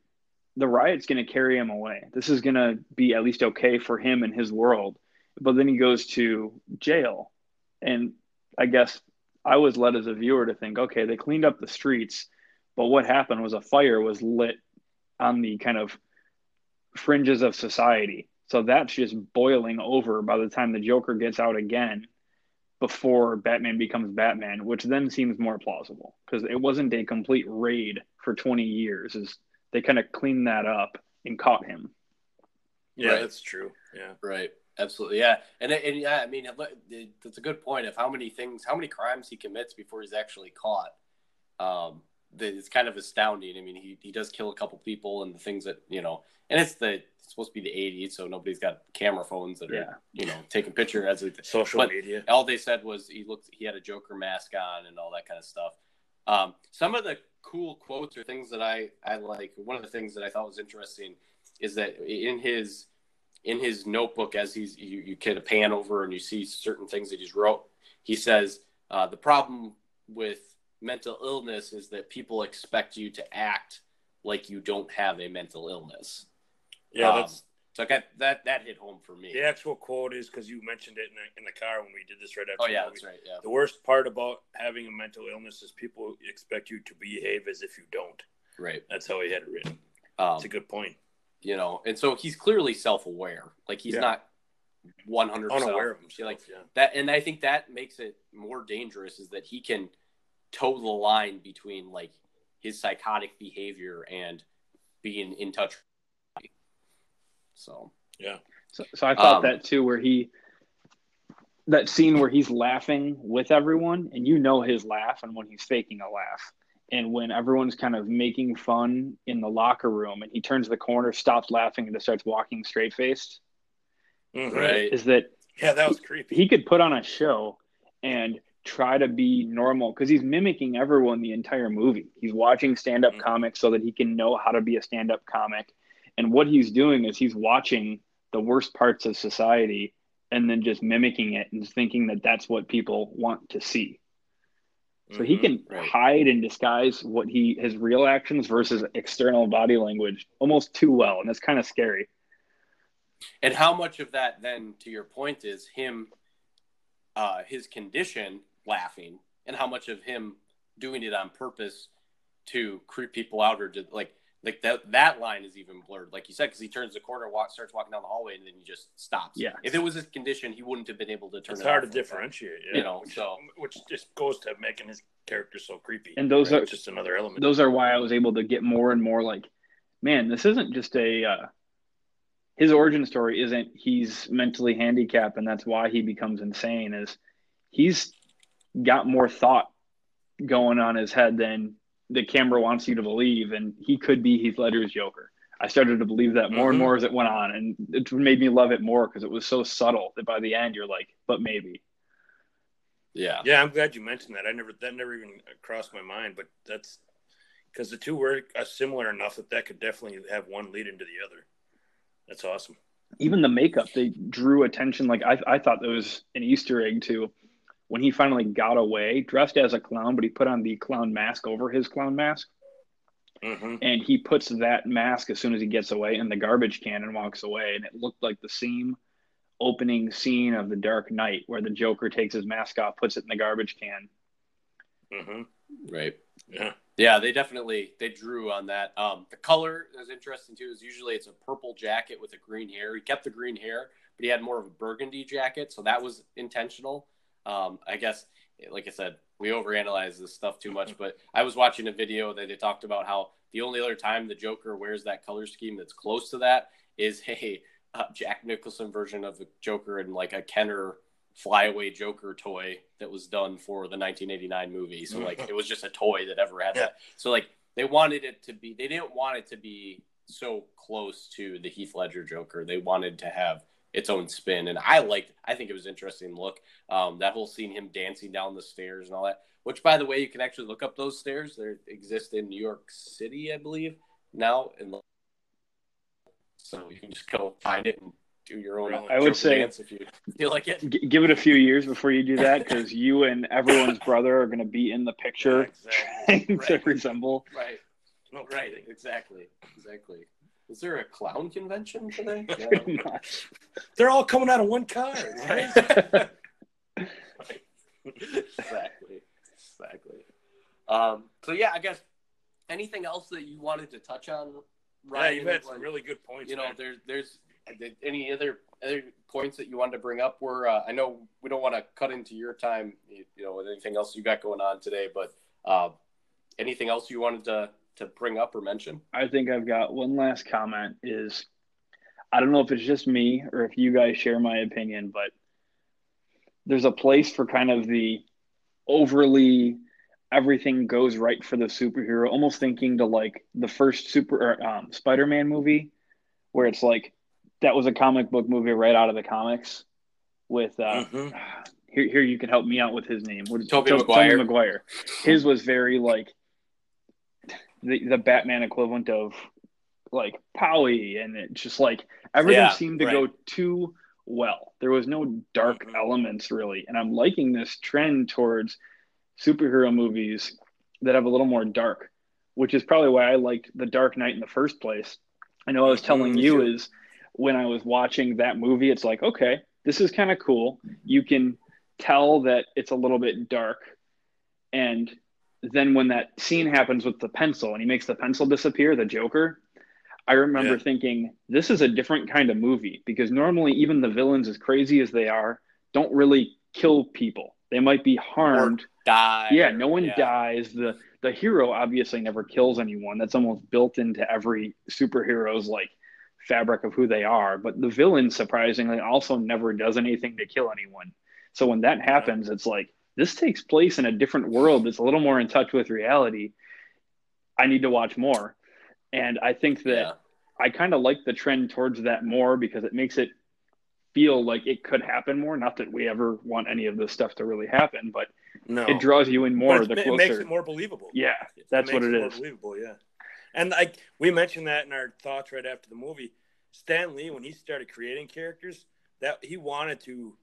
The riot's going to carry him away. This is going to be at least okay for him and his world. But then he goes to jail. And I guess I was led as a viewer to think, okay, they cleaned up the streets, but what happened was a fire was lit on the kind of fringes of society. So that's just boiling over by the time the Joker gets out again before Batman becomes Batman, which then seems more plausible because it wasn't a complete raid for 20 years. Is they kind of cleaned that up and caught him. Yeah, Right. that's true. Yeah, Right. Absolutely. Yeah. And, and yeah, I mean, it- that's a good point of how many things, how many crimes he commits before he's actually caught. Um, that it's kind of astounding. I mean, he, he does kill a couple people and the things that, you know, and it's the, it's supposed to be the 80s, so nobody's got camera phones that are, Yeah. you know, taking picture as it, social But- media. all they said was he looked he had a joker mask on and all that kind of stuff um, some of the cool quotes or things that i i like one of the things that i thought was interesting is that in his in his notebook as he's you, you get a pan over and you see certain things that he's wrote he says uh, the problem with mental illness is that people expect you to act like you don't have a mental illness Yeah, Um, that's so I got that that hit home for me the actual quote is because you mentioned it in the, in the car when we did this right after. oh the yeah that's right yeah The worst part about having a mental illness is people expect you to behave as if you don't. right That's how he had it written. um, That's a good point. you know and so he's clearly self-aware like he's Yeah. not 100% Unaware of off. himself. like yeah. that and i think that makes it more dangerous is that he can toe the line between like his psychotic behavior and being in touch so yeah. So, so I thought Um, that too, where he that scene where he's laughing with everyone, and you know his laugh, and when he's faking a laugh, and when everyone's kind of making fun in the locker room, and he turns the corner, stops laughing, and just starts walking straight faced. Mhm. right Is that Yeah, that was creepy. he could put on a show and try to be normal because he's mimicking everyone the entire movie. He's watching stand up Mhm. comics so that he can know how to be a stand up comic. And what he's doing is he's watching the worst parts of society and then just mimicking it and thinking that that's what people want to see. So he Mhm. can Right. hide and disguise what he his real actions versus external body language almost too well, and that's kind of scary. and how much of that then to your point is him uh his condition laughing and how much of him doing it on purpose to creep people out or to like like that that line is even blurred like you said because he turns the corner walk starts walking down the hallway and then he just stops Yeah. if it was his condition he wouldn't have been able to turn It's it hard to differentiate, yeah. You know, which, so- which just goes to making his character so creepy. And those Right? are It's just another element. those are why I was able to get more and more like, man, this isn't just a uh, his origin story isn't he's mentally handicapped and that's why he becomes insane. Is he's got more thought going on his head than the camera wants you to believe, and he could be Heath Ledger's Joker. I started to believe that more and Mhm. more as it went on, and it made me love it more because it was so subtle that by the end you're like, but maybe. Yeah. Yeah, I'm glad you mentioned that. I never that never even crossed my mind, but that's because the two were uh, similar enough that that could definitely have one lead into the other. That's awesome. even the makeup they drew attention like I, I thought there was an easter egg too when he finally got away dressed as a clown but he put on the clown mask over his clown mask hmm and he puts that mask as soon as he gets away in the garbage can and walks away and it looked like the same opening scene of the dark knight where the joker takes his mask off puts it in the garbage can hmm Right. Yeah. Yeah, they definitely they drew on that. Um, the color is interesting too. Is usually it's a purple jacket with a green hair. He kept the green hair, but he had more of a burgundy jacket, so that was intentional. Um, I guess, like I said, we overanalyze this stuff too much. But I was watching a video that they talked about how the only other time the Joker wears that color scheme that's close to that is a uh, Jack Nicholson version of the Joker and like a Kenner flyaway Joker toy that was done for the 1989 movie. So like it was just a toy that ever had that. So like they wanted it to be they didn't want it to be so close to the Heath Ledger Joker. They wanted to have its own spin and I liked I think it was interesting look. Um that whole scene him dancing down the stairs and all that. Which by the way you can actually look up those stairs. They exist in New York City, I believe, now and so you can just go find it and do your own I would say- dance if you feel like it. G- give it a few years before you do that because you and everyone's brother are going to be in the picture exactly. trying to Right. resemble Right. Right, exactly, exactly. Is there a clown convention today? pretty. They're all coming out of one car. right. exactly, exactly. Um, so yeah, I guess anything else that you wanted to touch on, Yeah, you've had Like, some really good points. you know, man. there's there's any other other points that you wanted to bring up? Where uh, I know we don't want to cut into your time, you, you know, with anything else you got going on today, but uh, anything else you wanted to to bring up or mention? I think I've got one last comment is I don't know if it's just me or if you guys share my opinion, but there's a place for kind of the overly everything goes right for the superhero, almost thinking to like the first super or, um, Spider-Man movie where it's like that was a comic book movie right out of the comics with uh Mhm. here here you can help me out with his name. What is Tobey To- Maguire. Tobey Maguire. His was very like the the Batman equivalent of like Powie, and it just like everything Yeah, seemed to right. go too well. There was no dark Mhm. elements really, and I'm liking this trend towards superhero movies that have a little more dark, which is probably why I liked The Dark Knight in the first place. I know I was Mhm, telling me you is when I was watching that movie, it's like, okay, this is kind of cool. You can tell that it's a little bit dark. And then when that scene happens with the pencil and he makes the pencil disappear, the Joker, I remember Yeah. thinking, this is a different kind of movie because normally even the villains, as crazy as they are, don't really kill people. They might be harmed. Die. Yeah, no one yeah. dies. The the hero obviously never kills anyone. That's almost built into every superhero's like fabric of who they are. But the villain surprisingly also never does anything to kill anyone. So when that happens, it's like this takes place in a different world that's a little more in touch with reality. I need to watch more. And I think that Yeah. I kind of like the trend towards that more because it makes it feel like it could happen more. Not that we ever want any of this stuff to really happen, but No, it draws you in more the closer. it makes it more believable. yeah, that's what makes it more. Believable, yeah. And like we mentioned that in our thoughts right after the movie, Stan Lee when he started creating characters, that he wanted to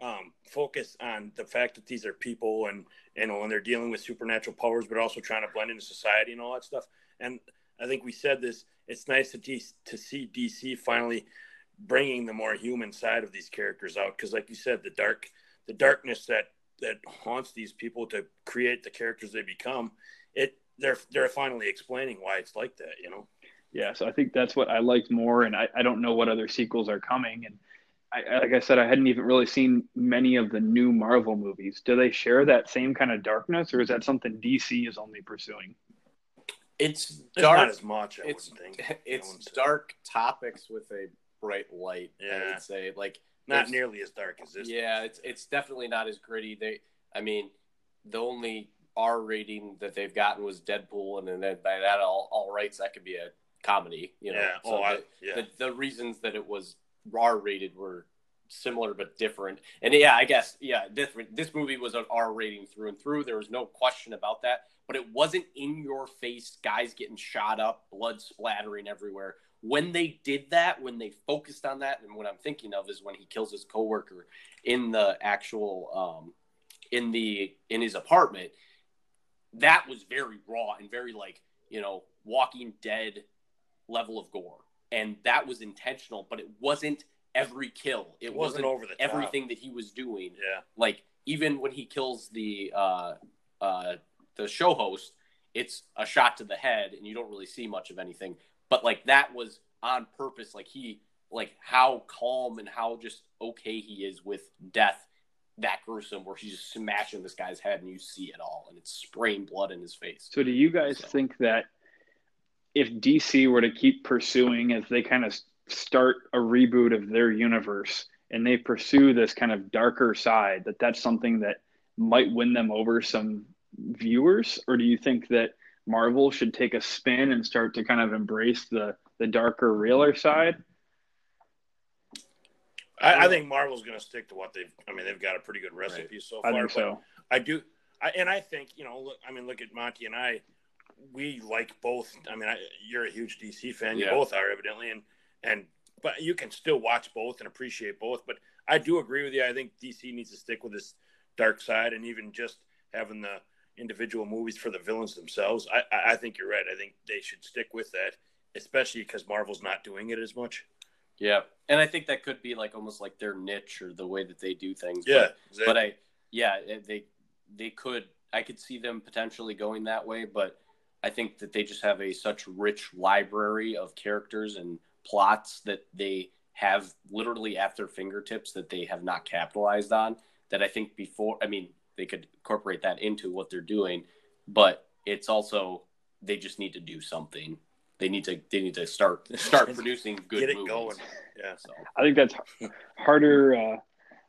um, focus on the fact that these are people and you know when they're dealing with supernatural powers, but also trying to blend into society and all that stuff. And I think we said this. It's nice to to see DC finally bringing the more human side of these characters out because, like you said, the dark the darkness that that haunts these people to create the characters they become it they're they're finally explaining why it's like that you know Yeah, so I think that's what I liked more, and I, I don't know what other sequels are coming. And I, I- like I said, I hadn't even really seen many of the new Marvel movies. Do they share that same kind of darkness, or is that something DC is only pursuing? It's it's dark. not as much i it's think it's wouldn't say. dark topics with a bright light. I Yeah. would say like Not there's- nearly as dark as this. Yeah, it's it's definitely not as gritty. They, I mean, the only R rating that they've gotten was Deadpool, and then by that all all rights that could be a comedy. You know, Yeah. Oh, so Oh, I, yeah. the the reasons that it was R rated were similar but different. And yeah, I guess yeah, different. This movie was an R rating through and through. There was no question about that. But it wasn't in your face, guys getting shot up, blood splattering everywhere. When they did that, when they focused on that, and what I'm thinking of is when he kills his coworker in the actual um, in the in his apartment. That was very raw and very like you know Walking Dead level of gore, and that was intentional. But it wasn't every kill. It, It wasn't over the top. everything that he was doing. Yeah. Like even when he kills the uh, uh, the show host, it's a shot to the head, and you don't really see much of anything. But like that was on purpose. Like he, like how calm and how just okay he is with death. That gruesome, where he's just smashing this guy's head, and you see it all, and it's spraying blood in his face. So, do you guys So- think that if DC were to keep pursuing as they kind of start a reboot of their universe and they pursue this kind of darker side, that that's something that might win them over some viewers? Or do you think that Marvel should take a spin and start to kind of embrace the the darker, realer side? I, I think Marvel's going to stick to what they've. I mean, they've got a pretty good recipe so I far. think so. I do, I, and I think you know. Look, I mean, look at Monty and I. We like both. I mean, I, you're a huge DC fan. You Yeah. both are evidently, and and but you can still watch both and appreciate both. But I do agree with you. I think DC needs to stick with this dark side, and even just having the individual movies for the villains themselves. I I, think you're right. I think they should stick with that, especially because Marvel's not doing it as much. Yeah, and I think that could be like almost like their niche or the way that they do things. Yeah, but, but I, yeah, they they could. I could see them potentially going that way, but I think that they just have a such rich library of characters and plots that they have literally at their fingertips that they have not capitalized on. That I think before, I mean, they could incorporate that into what they're doing, but it's also they just need to do something. They need to they need to start start producing good get it movies. going. Yeah. So I think that's harder uh,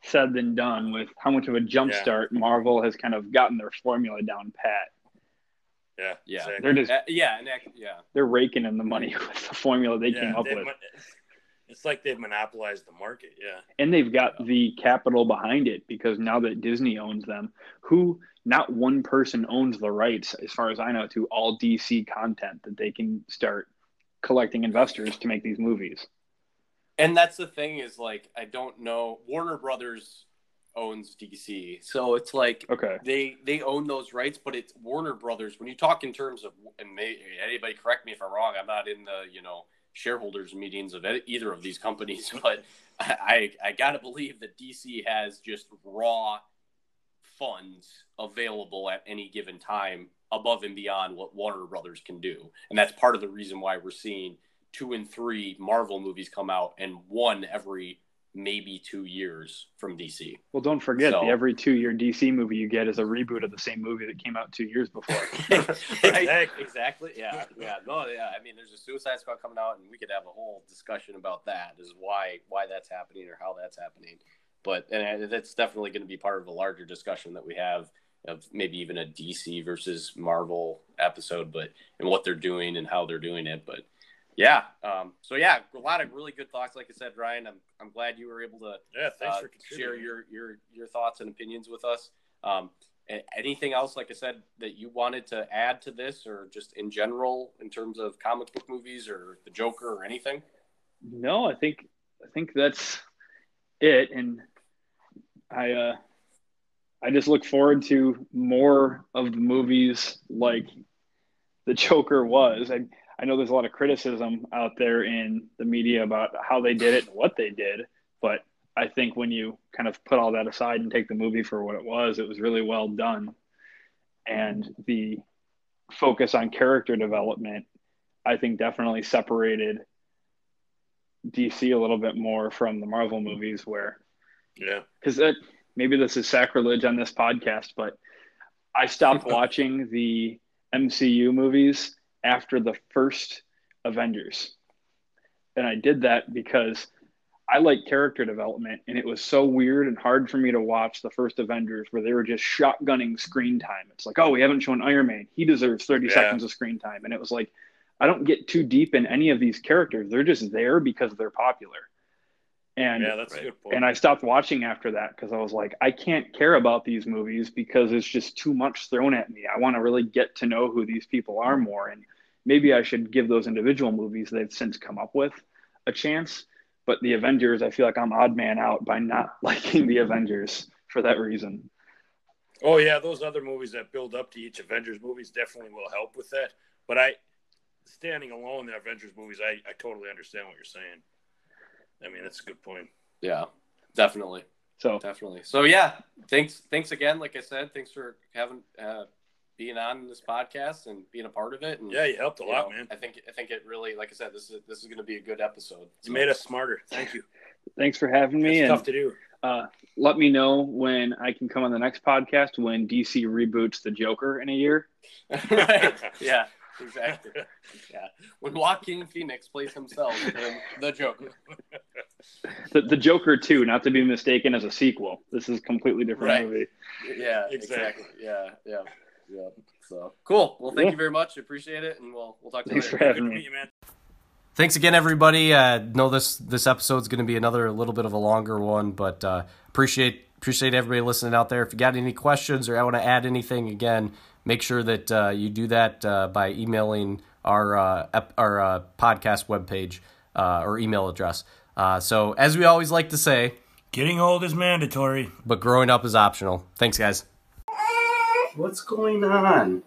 said than done with how much of a jump Yeah. start Marvel has kind of gotten their formula down pat. Yeah. Yeah. exactly. They're just Uh, yeah, and that, yeah, they're raking in the money with the formula they Yeah, came up they've with. mon- It's like they've monopolized the market. Yeah. And they've got the capital behind it because now that Disney owns them, who not one person owns the rights, as far as I know, to all DC content that they can start collecting investors to make these movies. and that's the thing is like I don't know. Warner Brothers owns DC, so it's like Okay. they they own those rights, but it's Warner Brothers. When you talk in terms of and may, anybody correct me if I'm wrong, I'm not in the you know shareholders meetings of either of these companies, but I I gotta believe that DC has just raw funds available at any given time above and beyond what Warner Brothers can do. And that's part of the reason why we're seeing two and three Marvel movies come out and one every maybe two years from DC. Well, don't forget So- the every two year DC movie you get is a reboot of the same movie that came out two years before. Right? Exactly. Exactly. Yeah. Yeah. No. Yeah. I mean, there's a Suicide Squad coming out, and we could have a whole discussion about that. Is why why that's happening or how that's happening. But and that's definitely going to be part of a larger discussion that we have of maybe even a DC versus Marvel episode, but and what they're doing and how they're doing it. But yeah. Um, so yeah, a lot of really good thoughts. Like I said, Ryan, I'm I'm glad you were able to Yeah. Thanks uh, for share your your your thoughts and opinions with us. Um, a- anything else, like I said, that you wanted to add to this, or just in general in terms of comic book movies or the Joker or anything? No, I think I think that's it, and I uh, I just look forward to more of the movies like the Joker was. I I know there's a lot of criticism out there in the media about how they did it and what they did, but I think when you kind of put all that aside and take the movie for what it was, it was really well done, and the focus on character development, I think definitely separated DC a little bit more from the Marvel movies, where Yeah. because maybe this is sacrilege on this podcast, but I stopped watching the MCU movies after the first Avengers, and I did that because I like character development, and it was so weird and hard for me to watch the first Avengers where they were just shotgunning screen time. It's like, oh, we haven't shown Iron Man; he deserves thirty Yeah. seconds of screen time, and it was like, I don't get too deep in any of these characters; they're just there because they're popular. And Yeah, that's a Right. good point. and I stopped watching after that because I was like, I can't care about these movies because it's just too much thrown at me. I want to really get to know who these people are mm. more. And maybe I should give those individual movies they've since come up with a chance. But the Avengers, I feel like I'm odd man out by not liking the Avengers for that reason. Oh yeah, those other movies that build up to each Avengers movies definitely will help with that. But I, standing alone, the Avengers movies, I, I totally understand what you're saying. I mean, that's a good point. Yeah, definitely, So definitely. So yeah, thanks, thanks again. Like I said, thanks for having uh, being on this podcast and being a part of it. And Yeah, you helped a you lot, know, man. I think I think it really, like I said, this is this is going to be a good episode. You made us smarter. Thank you. thanks for having me. It's and tough to do. uh, let me know when I can come on the next podcast when DC reboots the Joker in a year. right? Yeah, exactly. Yeah, when Joaquin Phoenix plays himself in the Joker. The, the Joker 2, not to be mistaken as a sequel. This is a completely different Right. movie. Yeah, Exactly. exactly. Yeah, yeah, yeah. So cool. Well, thank Yeah. you very much. Appreciate it, and we'll we'll talk to you Thanks for having Good me. meet you, man. Thanks again, everybody. Uh, know this this episode's going to be another little bit of a longer one, but uh, appreciate appreciate everybody listening out there. If you got any questions or I want to add anything, again, make sure that uh, you do that uh, by emailing our uh, ep- our uh, podcast webpage uh, or email address. Uh, so, as we always like to say, Getting old is mandatory. but growing up is optional. Thanks, guys. What's going on?